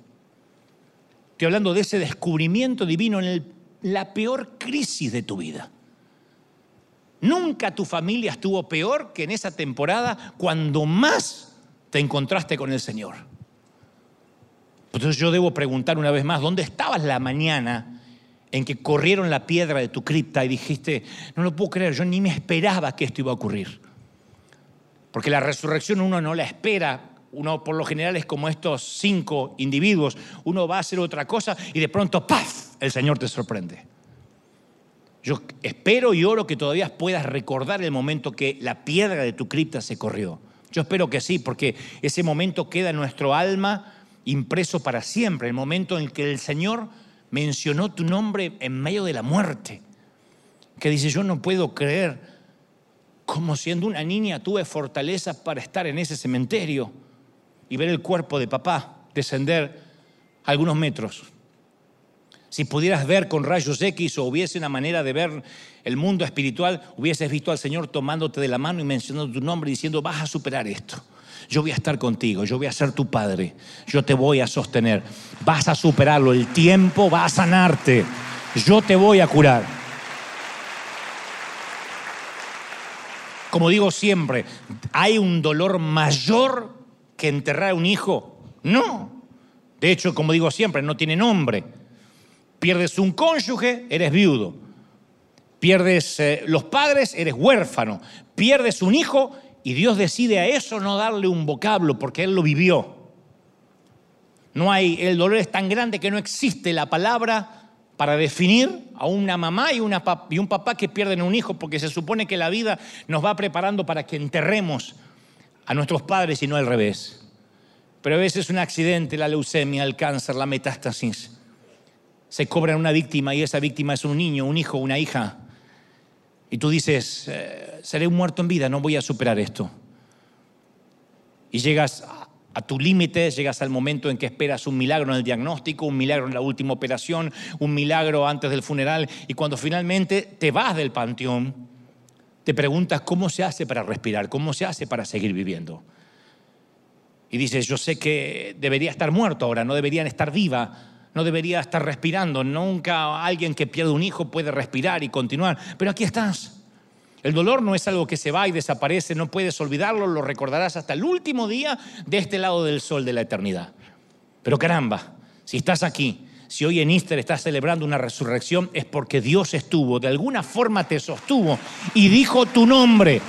Estoy hablando de ese descubrimiento divino en la peor crisis de tu vida. Nunca tu familia estuvo peor que en esa temporada cuando más te encontraste con el Señor. Entonces yo debo preguntar una vez más, ¿dónde estabas la mañana en que corrieron la piedra de tu cripta y dijiste, no lo puedo creer, yo ni me esperaba que esto iba a ocurrir? Porque la resurrección uno no la espera, uno por lo general es como estos cinco individuos, uno va a hacer otra cosa y de pronto, ¡paf!, el Señor te sorprende. Yo espero y oro que todavía puedas recordar el momento que la piedra de tu cripta se corrió. Yo espero que sí, porque ese momento queda en nuestro alma impreso para siempre, el momento en que el Señor mencionó tu nombre en medio de la muerte, que dice, yo no puedo creer cómo siendo una niña tuve fortaleza para estar en ese cementerio y ver el cuerpo de papá descender algunos metros. Si pudieras ver con rayos X o hubiese una manera de ver el mundo espiritual, hubieses visto al Señor tomándote de la mano y mencionando tu nombre diciendo, vas a superar esto. Yo voy a estar contigo, yo voy a ser tu padre, yo te voy a sostener, vas a superarlo, el tiempo va a sanarte, yo te voy a curar. Como digo siempre, ¿hay un dolor mayor que enterrar a un hijo? No. De hecho, como digo siempre, no tiene nombre. Pierdes un cónyuge, eres viudo. Pierdes eh, los padres, eres huérfano. Pierdes un hijo y Dios decide a eso no darle un vocablo porque Él lo vivió. No hay, el dolor es tan grande que no existe la palabra para definir a una mamá y, un papá que pierden un hijo, porque se supone que la vida nos va preparando para que enterremos a nuestros padres y no al revés. Pero a veces un accidente, la leucemia, el cáncer, la metástasis, se cobra una víctima y esa víctima es un niño, un hijo, una hija. Y tú dices, eh, seré un muerto en vida, no voy a superar esto. Y llegas a tu límite, llegas al momento en que esperas un milagro en el diagnóstico, un milagro en la última operación, un milagro antes del funeral, y cuando finalmente te vas del panteón, te preguntas cómo se hace para respirar, cómo se hace para seguir viviendo. Y dices, yo sé que debería estar muerto ahora, no deberían estar viva, no debería estar respirando. Nunca alguien que pierde un hijo puede respirar y continuar. Pero aquí estás. El dolor no es algo que se va y desaparece, no puedes olvidarlo, lo recordarás hasta el último día de este lado del sol de la eternidad. Pero caramba, si estás aquí, si hoy en Easter estás celebrando una resurrección, es porque Dios estuvo, de alguna forma te sostuvo y dijo tu nombre,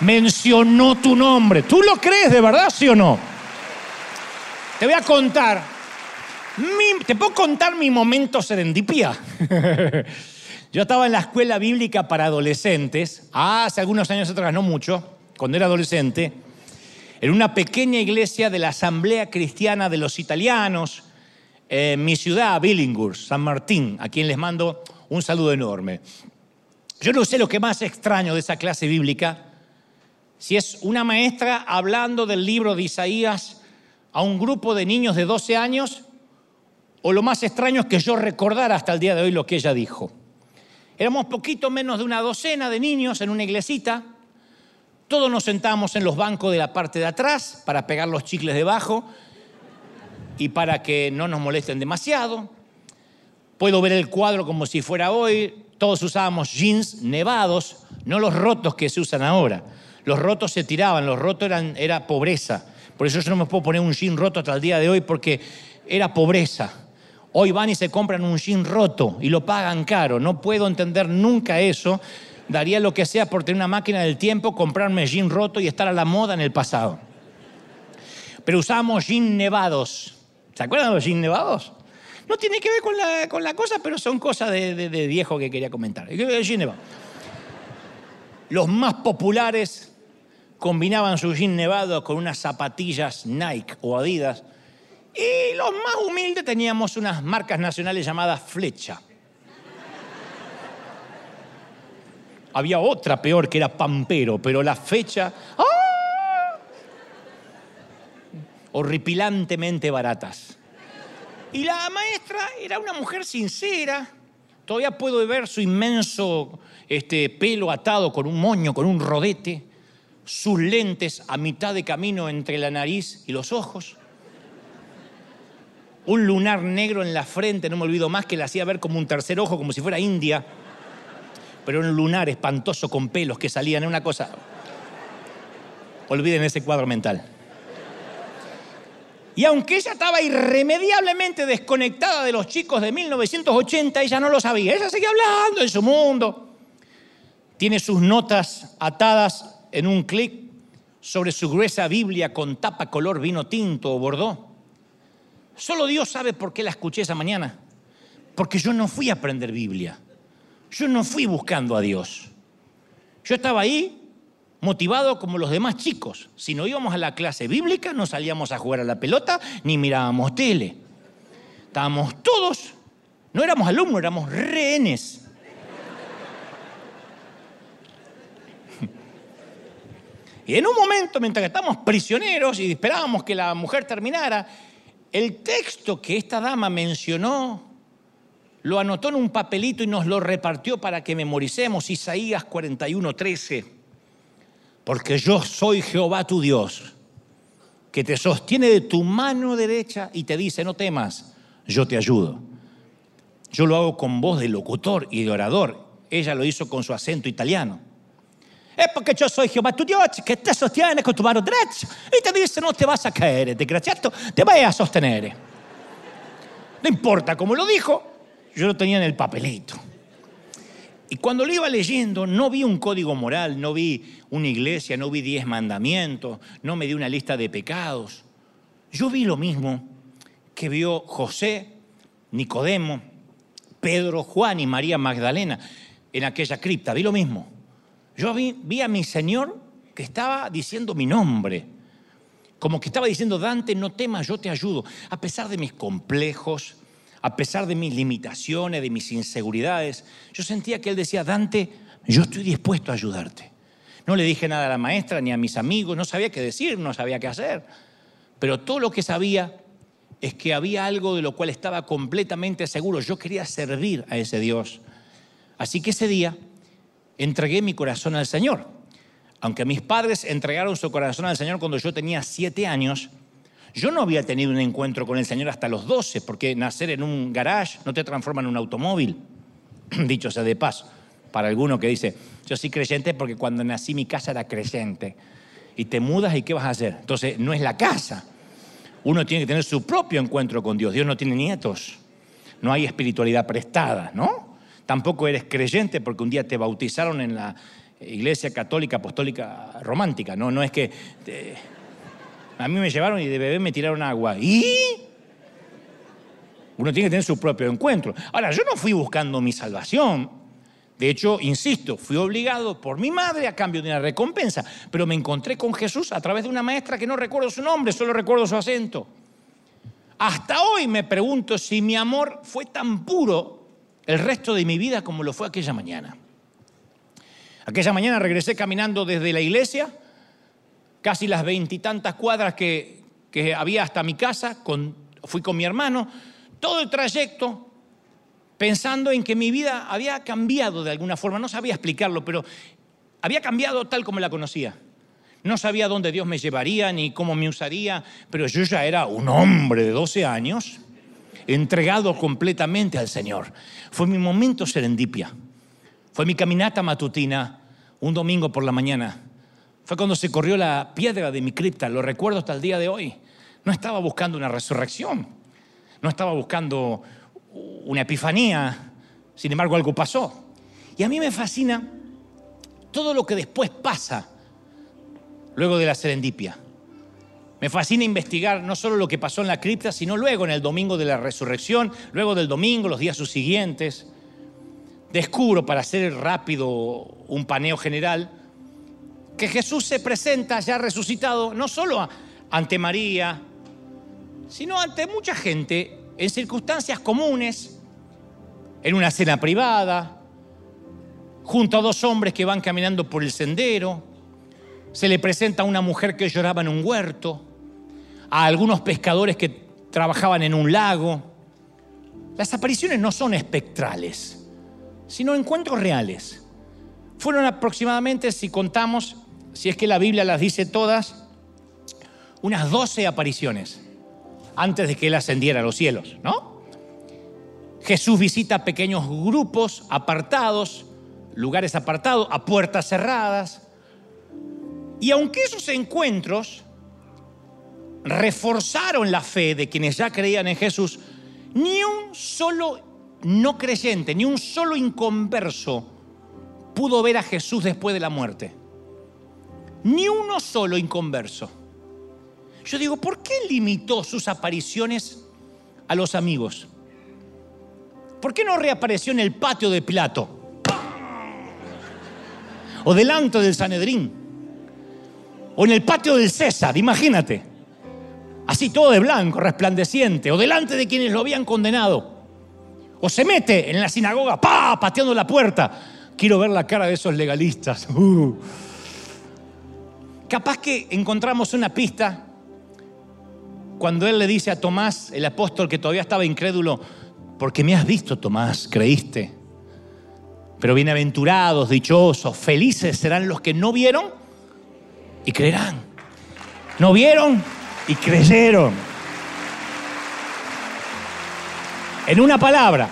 mencionó tu nombre. ¿Tú lo crees de verdad, sí o no? Te voy a contar ¿Te puedo contar mi momento serendipia? Yo estaba en la escuela bíblica para adolescentes, hace algunos años atrás, no mucho, cuando era adolescente, en una pequeña iglesia de la Asamblea Cristiana de los Italianos, en mi ciudad, Billinghurst, San Martín, a quien les mando un saludo enorme. Yo no sé lo que más extraño de esa clase bíblica, si es una maestra hablando del libro de Isaías a un grupo de niños de 12 años o lo más extraño es que yo recordara hasta el día de hoy lo que ella dijo. Éramos poquito menos de una docena de niños en una iglesita. Todos nos sentábamos en los bancos de la parte de atrás para pegar los chicles debajo y para que no nos molesten demasiado. Puedo ver el cuadro como si fuera hoy. Todos usábamos jeans nevados, no los rotos que se usan ahora. Los rotos se tiraban, los rotos eran, era pobreza. Por eso yo no me puedo poner un jean roto hasta el día de hoy porque era pobreza. Hoy van y se compran un jean roto y lo pagan caro. No puedo entender nunca eso. Daría lo que sea por tener una máquina del tiempo, comprarme jean roto y estar a la moda en el pasado. Pero usamos jean nevados. ¿Se acuerdan de los jean nevados? No tiene que ver con la, cosa, pero son cosas de, viejo que quería comentar. Los más populares combinaban sus jean nevados con unas zapatillas Nike o Adidas y los más humildes teníamos unas marcas nacionales llamadas Flecha. Había otra peor que era Pampero, pero la fecha... ¡ah! horripilantemente baratas. Y la maestra era una mujer sincera. Todavía puedo ver su inmenso este, pelo atado con un moño, con un rodete, sus lentes a mitad de camino entre la nariz y los ojos un lunar negro en la frente, no me olvido más, que le hacía ver como un tercer ojo, como si fuera India, pero un lunar espantoso con pelos que salían, una cosa. Olviden ese cuadro mental. Y aunque ella estaba irremediablemente desconectada de los chicos de 1980, ella no lo sabía. Ella seguía hablando en su mundo. Tiene sus notas atadas en un clic sobre su gruesa Biblia con tapa color vino tinto o bordó. Solo Dios sabe por qué la escuché esa mañana. Porque yo no fui a aprender Biblia. Yo no fui buscando a Dios. Yo estaba ahí motivado como los demás chicos. Si no íbamos a la clase bíblica, no salíamos a jugar a la pelota ni mirábamos tele. Estábamos todos, no éramos alumnos, éramos rehenes. Y en un momento, mientras que estábamos prisioneros y esperábamos que la mujer terminara, el texto que esta dama mencionó lo anotó en un papelito y nos lo repartió para que memoricemos Isaías 41, 13 porque yo soy Jehová tu Dios, que te sostiene de tu mano derecha y te dice, no temas, yo te ayudo. Yo lo hago con voz de locutor y de orador. Ella lo hizo con su acento italiano. Es porque yo soy Jehová tu Dios que te sostiene con tu mano derecha y te dice, no te vas a caer, desgraciado, te voy a sostener. No importa cómo lo dijo, yo lo tenía en el papelito. Y cuando lo iba leyendo, no vi un código moral, no vi una iglesia, no vi diez mandamientos, no me di una lista de pecados. Yo vi lo mismo que vio José, Nicodemo, Pedro, Juan y María Magdalena en aquella cripta. Vi lo mismo. Yo vi, a mi Señor que estaba diciendo mi nombre. Como que estaba diciendo, Dante, no temas, yo te ayudo. A pesar de mis complejos, a pesar de mis limitaciones, de mis inseguridades, yo sentía que él decía, Dante, yo estoy dispuesto a ayudarte. No le dije nada a la maestra ni a mis amigos, no sabía qué decir, no sabía qué hacer. Pero todo lo que sabía es que había algo de lo cual estaba completamente seguro. Yo quería servir a ese Dios. Así que ese día entregué mi corazón al Señor. Aunque mis padres entregaron su corazón al Señor cuando yo tenía siete años, yo no había tenido un encuentro con el Señor hasta los 12, porque nacer en un garage no te transforma en un automóvil, dicho sea de paso. Para alguno que dice, yo soy creyente porque cuando nací mi casa era creyente. Y te mudas y ¿qué vas a hacer? Entonces, no es la casa. Uno tiene que tener su propio encuentro con Dios. Dios no tiene nietos. No hay espiritualidad prestada, ¿no? Tampoco eres creyente porque un día te bautizaron en la iglesia católica apostólica romántica. No, no es que... A mí me llevaron y de bebé me tiraron agua. ¿Y? Uno tiene que tener su propio encuentro. Ahora, yo no fui buscando mi salvación. De hecho, insisto, fui obligado por mi madre a cambio de una recompensa, pero me encontré con Jesús a través de una maestra que no recuerdo su nombre, solo recuerdo su acento. Hasta hoy me pregunto si mi amor fue tan puro el resto de mi vida como lo fue aquella mañana. Aquella mañana regresé caminando desde la iglesia casi las veintitantas cuadras que, había hasta mi casa, fui con mi hermano, todo el trayecto pensando en que mi vida había cambiado de alguna forma, no sabía explicarlo, pero había cambiado tal como la conocía. No sabía dónde Dios me llevaría ni cómo me usaría, pero yo ya era un hombre de 12 años, entregado completamente al Señor. Fue mi momento serendipia. Fue mi caminata matutina un domingo por la mañana. Fue cuando se corrió la piedra de mi cripta, lo recuerdo hasta el día de hoy. No estaba buscando una resurrección, no estaba buscando una epifanía, sin embargo algo pasó. Y a mí me fascina todo lo que después pasa luego de la serendipia. Me fascina investigar no solo lo que pasó en la cripta, sino luego en el domingo de la resurrección, luego del domingo, los días siguientes. Descubro, para hacer rápido un paneo general, que Jesús se presenta ya resucitado no solo ante María, sino ante mucha gente en circunstancias comunes, en una cena privada, junto a dos hombres que van caminando por el sendero, se le presenta a una mujer que lloraba en un huerto, a algunos pescadores que trabajaban en un lago. Las apariciones no son espectrales, sino encuentros reales. Fueron aproximadamente, si contamos, si es que la Biblia las dice todas, unas 12 apariciones antes de que él ascendiera a los cielos, ¿no? Jesús visita pequeños grupos apartados, lugares apartados, a puertas cerradas. Y aunque esos encuentros reforzaron la fe de quienes ya creían en Jesús, ni un solo no creyente, ni un solo inconverso pudo ver a Jesús después de la muerte. Ni uno solo inconverso. Yo digo, ¿por qué limitó sus apariciones a los amigos? ¿Por qué no reapareció en el patio de Pilato? O delante del Sanedrín. O en el patio del César, imagínate. Así todo de blanco, resplandeciente. O delante de quienes lo habían condenado. O se mete en la sinagoga, pa, pateando la puerta. Quiero ver la cara de esos legalistas. Uh. Capaz que encontramos una pista cuando él le dice a Tomás, el apóstol que todavía estaba incrédulo, porque me has visto, Tomás, creíste. Pero bienaventurados, dichosos, felices serán los que no vieron y creerán. No vieron y creyeron. En una palabra,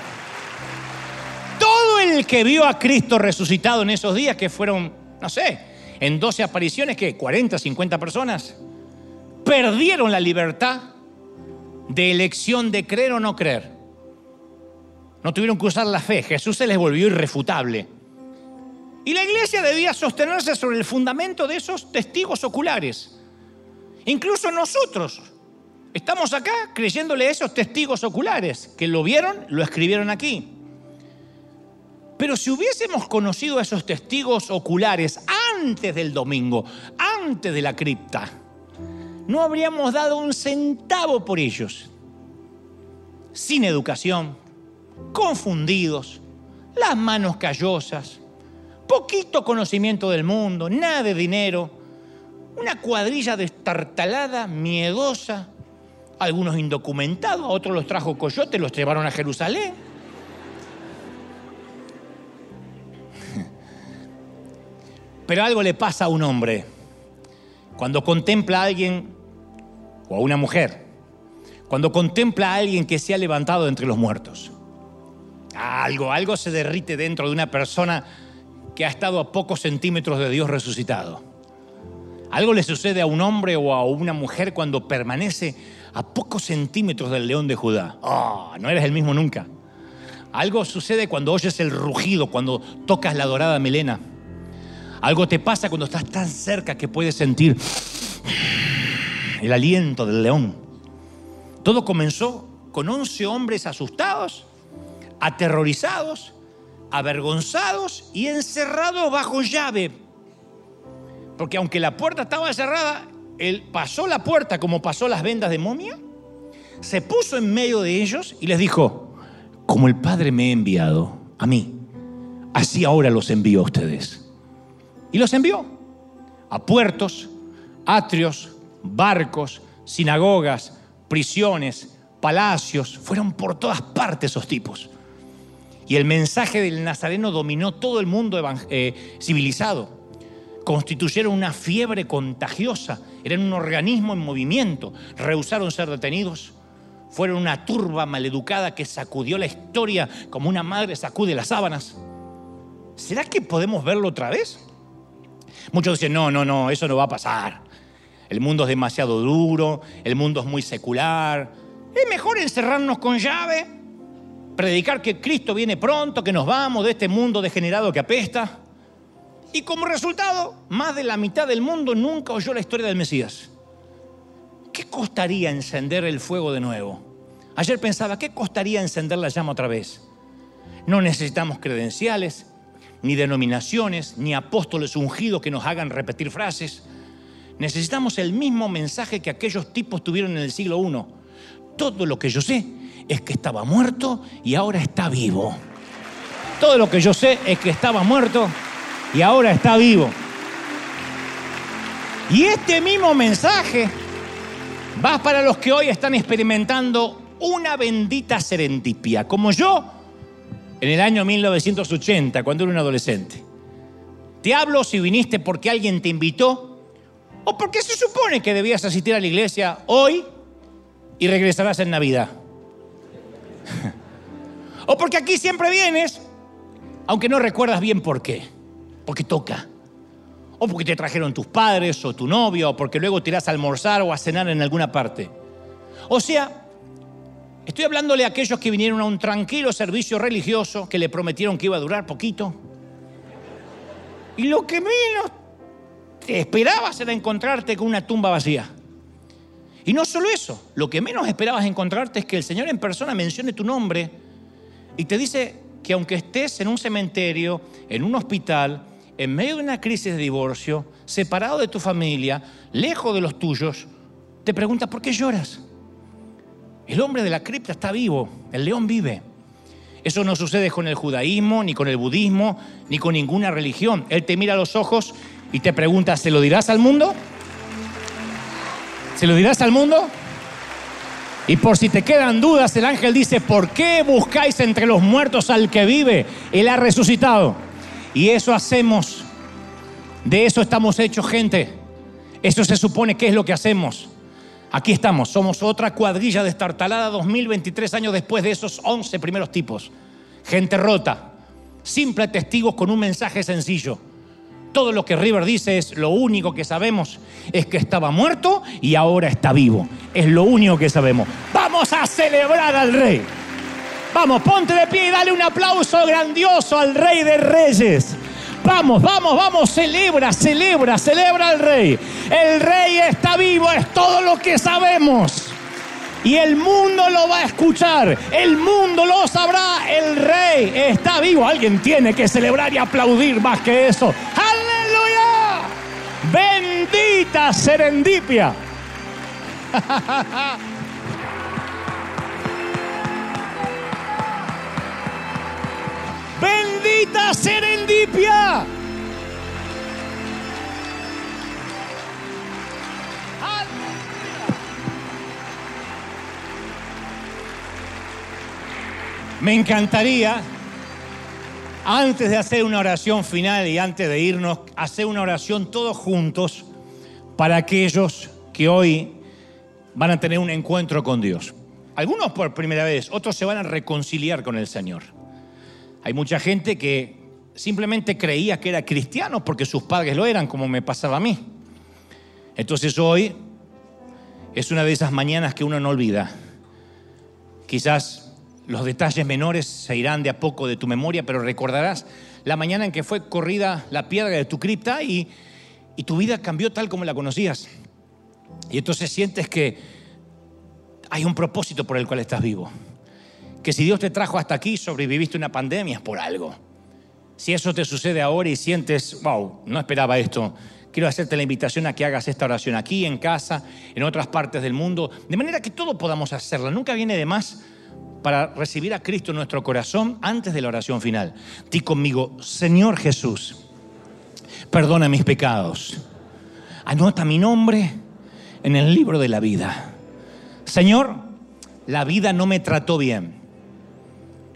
todo el que vio a Cristo resucitado en esos días, que fueron, no sé, en 12 apariciones, que 40, 50 personas, perdieron la libertad de elección de creer o no creer. No tuvieron que usar la fe. Jesús se les volvió irrefutable. Y la iglesia debía sostenerse sobre el fundamento de esos testigos oculares. Incluso nosotros estamos acá creyéndole a esos testigos oculares que lo vieron, lo escribieron aquí. Pero si hubiésemos conocido a esos testigos oculares antes del domingo, antes de la cripta, no habríamos dado un centavo por ellos. Sin educación, confundidos, las manos callosas, poquito conocimiento del mundo, nada de dinero, una cuadrilla destartalada, miedosa, algunos indocumentados, a otros los trajo Coyote, los llevaron a Jerusalén. Pero algo le pasa a un hombre cuando contempla a alguien o a una mujer, cuando contempla a alguien que se ha levantado entre los muertos. Algo, algo se derrite dentro de una persona que ha estado a pocos centímetros de Dios resucitado. Algo le sucede a un hombre o a una mujer cuando permanece a pocos centímetros del león de Judá. Oh, no eres el mismo nunca. Algo sucede cuando oyes el rugido, cuando tocas la dorada melena. Algo te pasa cuando estás tan cerca que puedes sentir el aliento del león. Todo comenzó con 11 hombres asustados aterrorizados, avergonzados y encerrados bajo llave. Porque aunque la puerta estaba cerrada, él pasó la puerta como pasó las vendas de momia, se puso en medio de ellos y les dijo, como el Padre me ha enviado a mí, así ahora los envío a ustedes. Y los envió a puertos, atrios, barcos, sinagogas, prisiones, palacios, fueron por todas partes esos tipos. Y el mensaje del Nazareno dominó todo el mundo eh, civilizado. Constituyeron una fiebre contagiosa, eran un organismo en movimiento, rehusaron ser detenidos, fueron una turba maleducada que sacudió la historia como una madre sacude las sábanas. ¿Será que podemos verlo otra vez? Muchos dicen, no, no, no, eso no va a pasar. El mundo es demasiado duro, el mundo es muy secular. Es mejor encerrarnos con llave predicar que Cristo viene pronto, que nos vamos de este mundo degenerado que apesta. Y como resultado, más de la mitad del mundo nunca oyó la historia del Mesías. ¿Qué costaría encender el fuego de nuevo? Ayer pensaba, ¿qué costaría encender la llama otra vez? No necesitamos credenciales, ni denominaciones, ni apóstoles ungidos que nos hagan repetir frases. Necesitamos el mismo mensaje que aquellos tipos tuvieron en el siglo I. Todo lo que yo sé es que estaba muerto y ahora está vivo. Todo lo que yo sé es que estaba muerto y ahora está vivo. Y este mismo mensaje va para los que hoy están experimentando una bendita serendipia, como yo en el año 1980, cuando era un adolescente. Te hablo si viniste porque alguien te invitó o porque se supone que debías asistir a la iglesia hoy y regresarás en Navidad. o porque aquí siempre vienes, aunque no recuerdas bien por qué, porque toca. O porque te trajeron tus padres o tu novio, o porque luego te irás a almorzar o a cenar en alguna parte. O sea, estoy hablándole a aquellos que vinieron a un tranquilo servicio religioso que le prometieron que iba a durar poquito. Y lo que menos te esperabas era encontrarte con una tumba vacía. Y no solo eso, lo que menos esperabas encontrarte es que el Señor en persona mencione tu nombre y te dice, que aunque estés en un cementerio, en un hospital, en medio de una crisis de divorcio, separado de tu familia, lejos de los tuyos, te preguntas, ¿por qué lloras? El hombre de la cripta está vivo, el león vive. Eso no sucede con el judaísmo, ni con el budismo, ni con ninguna religión. Él te mira a los ojos y te pregunta, ¿se lo dirás al mundo? ¿Se lo dirás al mundo? Y por si te quedan dudas, el ángel dice, ¿por qué buscáis entre los muertos al que vive? Él ha resucitado. Y eso hacemos. De eso estamos hechos, gente. Eso se supone que es lo que hacemos. Aquí estamos, somos otra cuadrilla destartalada 2023 años después de esos 11 primeros tipos. Gente rota, simple testigos con un mensaje sencillo. Todo lo que River dice es lo único que sabemos es que estaba muerto y ahora está vivo. Es lo único que sabemos. Vamos a celebrar al rey. Vamos, ponte de pie y dale un aplauso grandioso al rey de reyes. Vamos, vamos, vamos, celebra, celebra, celebra al rey. El rey está vivo, es todo lo que sabemos. Y el mundo lo va a escuchar, el mundo lo sabrá, el rey está vivo. Alguien tiene que celebrar y aplaudir más que eso. Bendita serendipia. Bendita serendipia. Me encantaría antes de hacer una oración final y antes de irnos, hacer una oración todos juntos para aquellos que hoy van a tener un encuentro con Dios. Algunos por primera vez, otros se van a reconciliar con el Señor. Hay mucha gente que simplemente creía que era cristiano porque sus padres lo eran, como me pasaba a mí. Entonces hoy es una de esas mañanas que uno no olvida. Quizás los detalles menores se irán de a poco de tu memoria, pero recordarás la mañana en que fue corrida la piedra de tu cripta y, y tu vida cambió tal como la conocías. Y entonces sientes que hay un propósito por el cual estás vivo. Que si Dios te trajo hasta aquí, sobreviviste una pandemia, por algo. Si eso te sucede ahora y sientes, wow, no esperaba esto, quiero hacerte la invitación a que hagas esta oración aquí, en casa, en otras partes del mundo, de manera que todos podamos hacerla. Nunca viene de más para recibir a Cristo en nuestro corazón antes de la oración final. Di conmigo, Señor Jesús, perdona mis pecados. Anota mi nombre en el libro de la vida. Señor, la vida no me trató bien.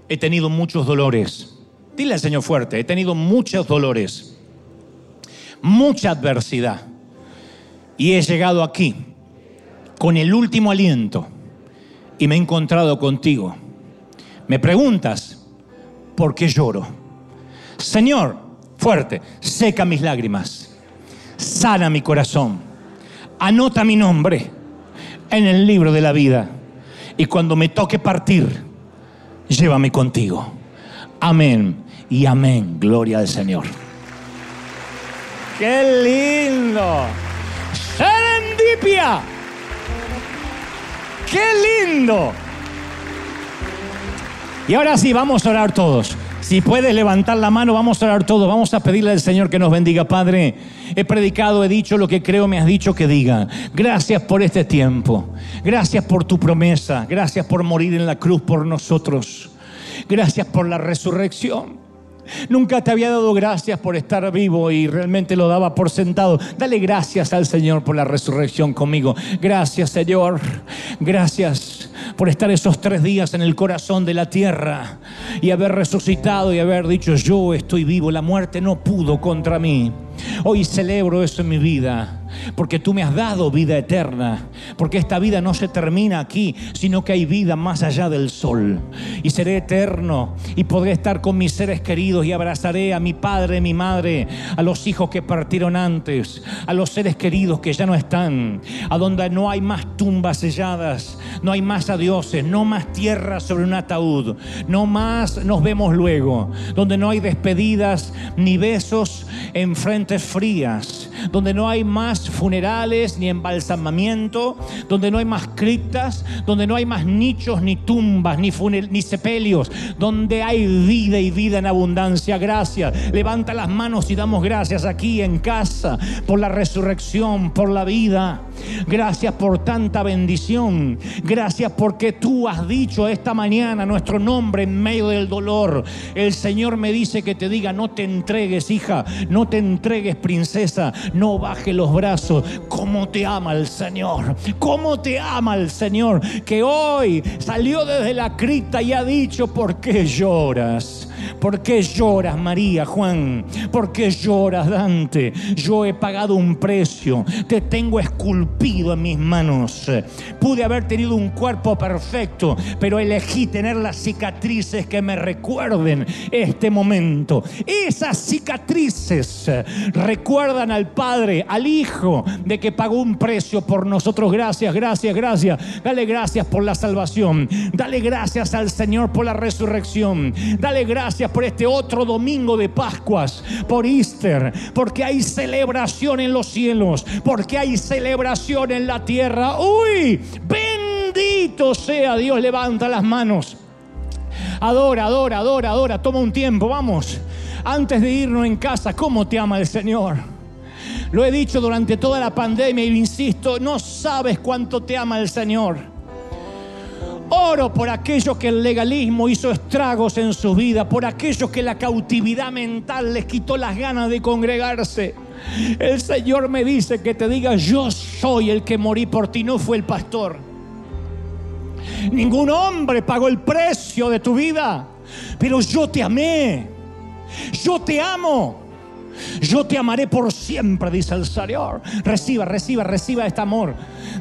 He tenido muchos dolores. Dile al Señor fuerte, he tenido muchos dolores, mucha adversidad. Y he llegado aquí con el último aliento y me he encontrado contigo. Me preguntas, ¿por qué lloro? Señor, fuerte, seca mis lágrimas, sana mi corazón, anota mi nombre en el libro de la vida y cuando me toque partir, llévame contigo. Amén y amén. Gloria al Señor. ¡Qué lindo! ¡Serendipia! ¡Qué lindo! Y ahora sí, vamos a orar todos. Si puedes levantar la mano, vamos a orar todos. Vamos a pedirle al Señor que nos bendiga. Padre, he predicado, he dicho lo que creo me has dicho que diga. Gracias por este tiempo. Gracias por tu promesa. Gracias por morir en la cruz por nosotros. Gracias por la resurrección. Nunca te había dado gracias por estar vivo y realmente lo daba por sentado. Dale gracias al Señor por la resurrección conmigo. Gracias Señor. Gracias por estar esos tres días en el corazón de la tierra y haber resucitado y haber dicho yo estoy vivo. La muerte no pudo contra mí. Hoy celebro eso en mi vida. Porque tú me has dado vida eterna, porque esta vida no se termina aquí, sino que hay vida más allá del sol. Y seré eterno y podré estar con mis seres queridos y abrazaré a mi padre, mi madre, a los hijos que partieron antes, a los seres queridos que ya no están, a donde no hay más tumbas selladas, no hay más adioses, no más tierra sobre un ataúd, no más nos vemos luego, donde no hay despedidas ni besos en frentes frías, donde no hay más funerales ni embalsamamiento, donde no hay más criptas, donde no hay más nichos ni tumbas ni, ni sepelios, donde hay vida y vida en abundancia. Gracias. Levanta las manos y damos gracias aquí en casa por la resurrección, por la vida. Gracias por tanta bendición. Gracias porque tú has dicho esta mañana nuestro nombre en medio del dolor. El Señor me dice que te diga, no te entregues, hija, no te entregues, princesa, no baje los brazos. ¿Cómo te ama el Señor? ¿Cómo te ama el Señor? Que hoy salió desde la cripta y ha dicho, ¿por qué lloras? ¿Por qué lloras, María, Juan? ¿Por qué lloras, Dante? Yo he pagado un precio, te tengo esculpido en mis manos. Pude haber tenido un cuerpo perfecto, pero elegí tener las cicatrices que me recuerden este momento. Esas cicatrices recuerdan al Padre, al Hijo, de que pagó un precio por nosotros. Gracias, gracias, gracias. Dale gracias por la salvación. Dale gracias al Señor por la resurrección. Dale gracias por este otro domingo de Pascuas, por Easter, porque hay celebración en los cielos, porque hay celebración en la tierra. ¡Uy! Bendito sea Dios, levanta las manos. Adora, adora, adora, adora. Toma un tiempo, vamos. Antes de irnos en casa, ¿cómo te ama el Señor? Lo he dicho durante toda la pandemia y insisto, no sabes cuánto te ama el Señor. Oro por aquellos que el legalismo hizo estragos en su vida, por aquellos que la cautividad mental les quitó las ganas de congregarse. El Señor me dice que te diga, yo soy el que morí por ti, no fue el pastor. Ningún hombre pagó el precio de tu vida, pero yo te amé, yo te amo. Yo te amaré por siempre, dice el Señor. Reciba, reciba, reciba este amor.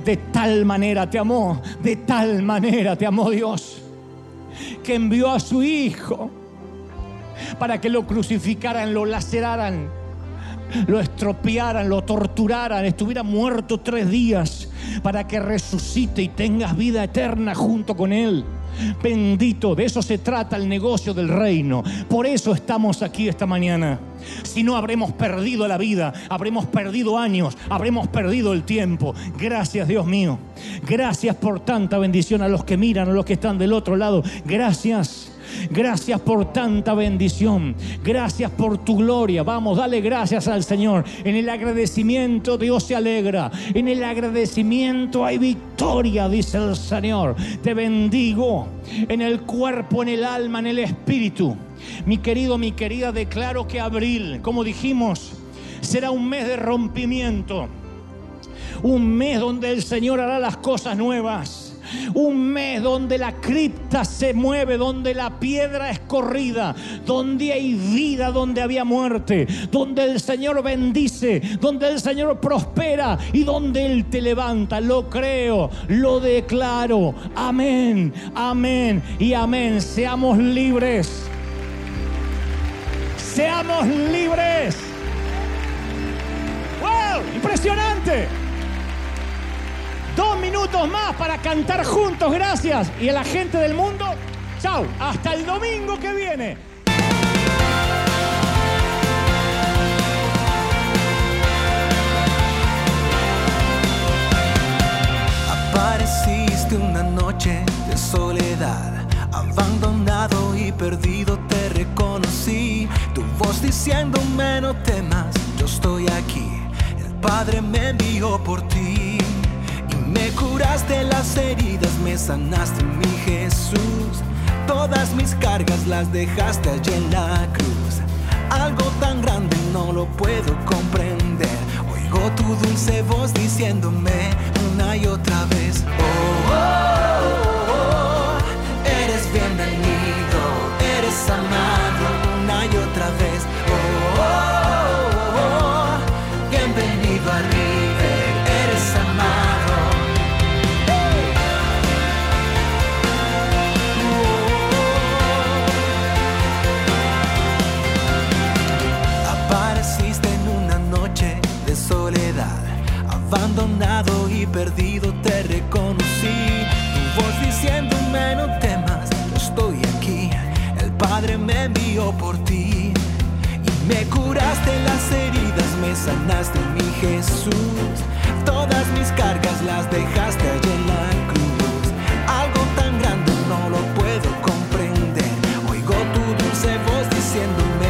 De tal manera te amó, de tal manera te amó Dios, que envió a su Hijo para que lo crucificaran, lo laceraran, lo estropearan, lo torturaran, estuviera muerto tres días para que resucite y tengas vida eterna junto con Él. Bendito, de eso se trata el negocio del reino. Por eso estamos aquí esta mañana. Si no, habremos perdido la vida, habremos perdido años, habremos perdido el tiempo. Gracias, Dios mío. Gracias por tanta bendición a los que miran, a los que están del otro lado. Gracias. Gracias por tanta bendición. Gracias por tu gloria. Vamos, dale gracias al Señor. En el agradecimiento Dios se alegra. En el agradecimiento hay victoria, dice el Señor. Te bendigo en el cuerpo, en el alma, en el espíritu. Mi querido, mi querida, declaro que abril, como dijimos, será un mes de rompimiento. Un mes donde el Señor hará las cosas nuevas un mes donde la cripta se mueve, donde la piedra es corrida, donde hay vida, donde había muerte, donde el Señor bendice, donde el Señor prospera y donde Él te levanta. Lo creo, lo declaro. Amén, amén y amén. Seamos libres. Seamos libres. ¡Wow! Impresionante. Dos minutos más para cantar juntos, gracias. Y a la gente del mundo, chao, hasta el domingo que viene. Apareciste una noche de soledad, abandonado y perdido te reconocí. Tu voz diciéndome no temas, yo estoy aquí. El Padre me envió por ti. Me curaste las heridas, me sanaste mi Jesús. Todas mis cargas las dejaste allí en la cruz. Algo tan grande no lo puedo comprender. Oigo tu dulce voz diciéndome una y otra vez. oh, oh, oh, perdido te reconocí. Tu voz diciéndome no temas, estoy aquí. El Padre me envió por ti. Y me curaste las heridas, me sanaste mi Jesús. Todas mis cargas las dejaste allí en la cruz. Algo tan grande no lo puedo comprender. Oigo tu dulce voz diciéndome.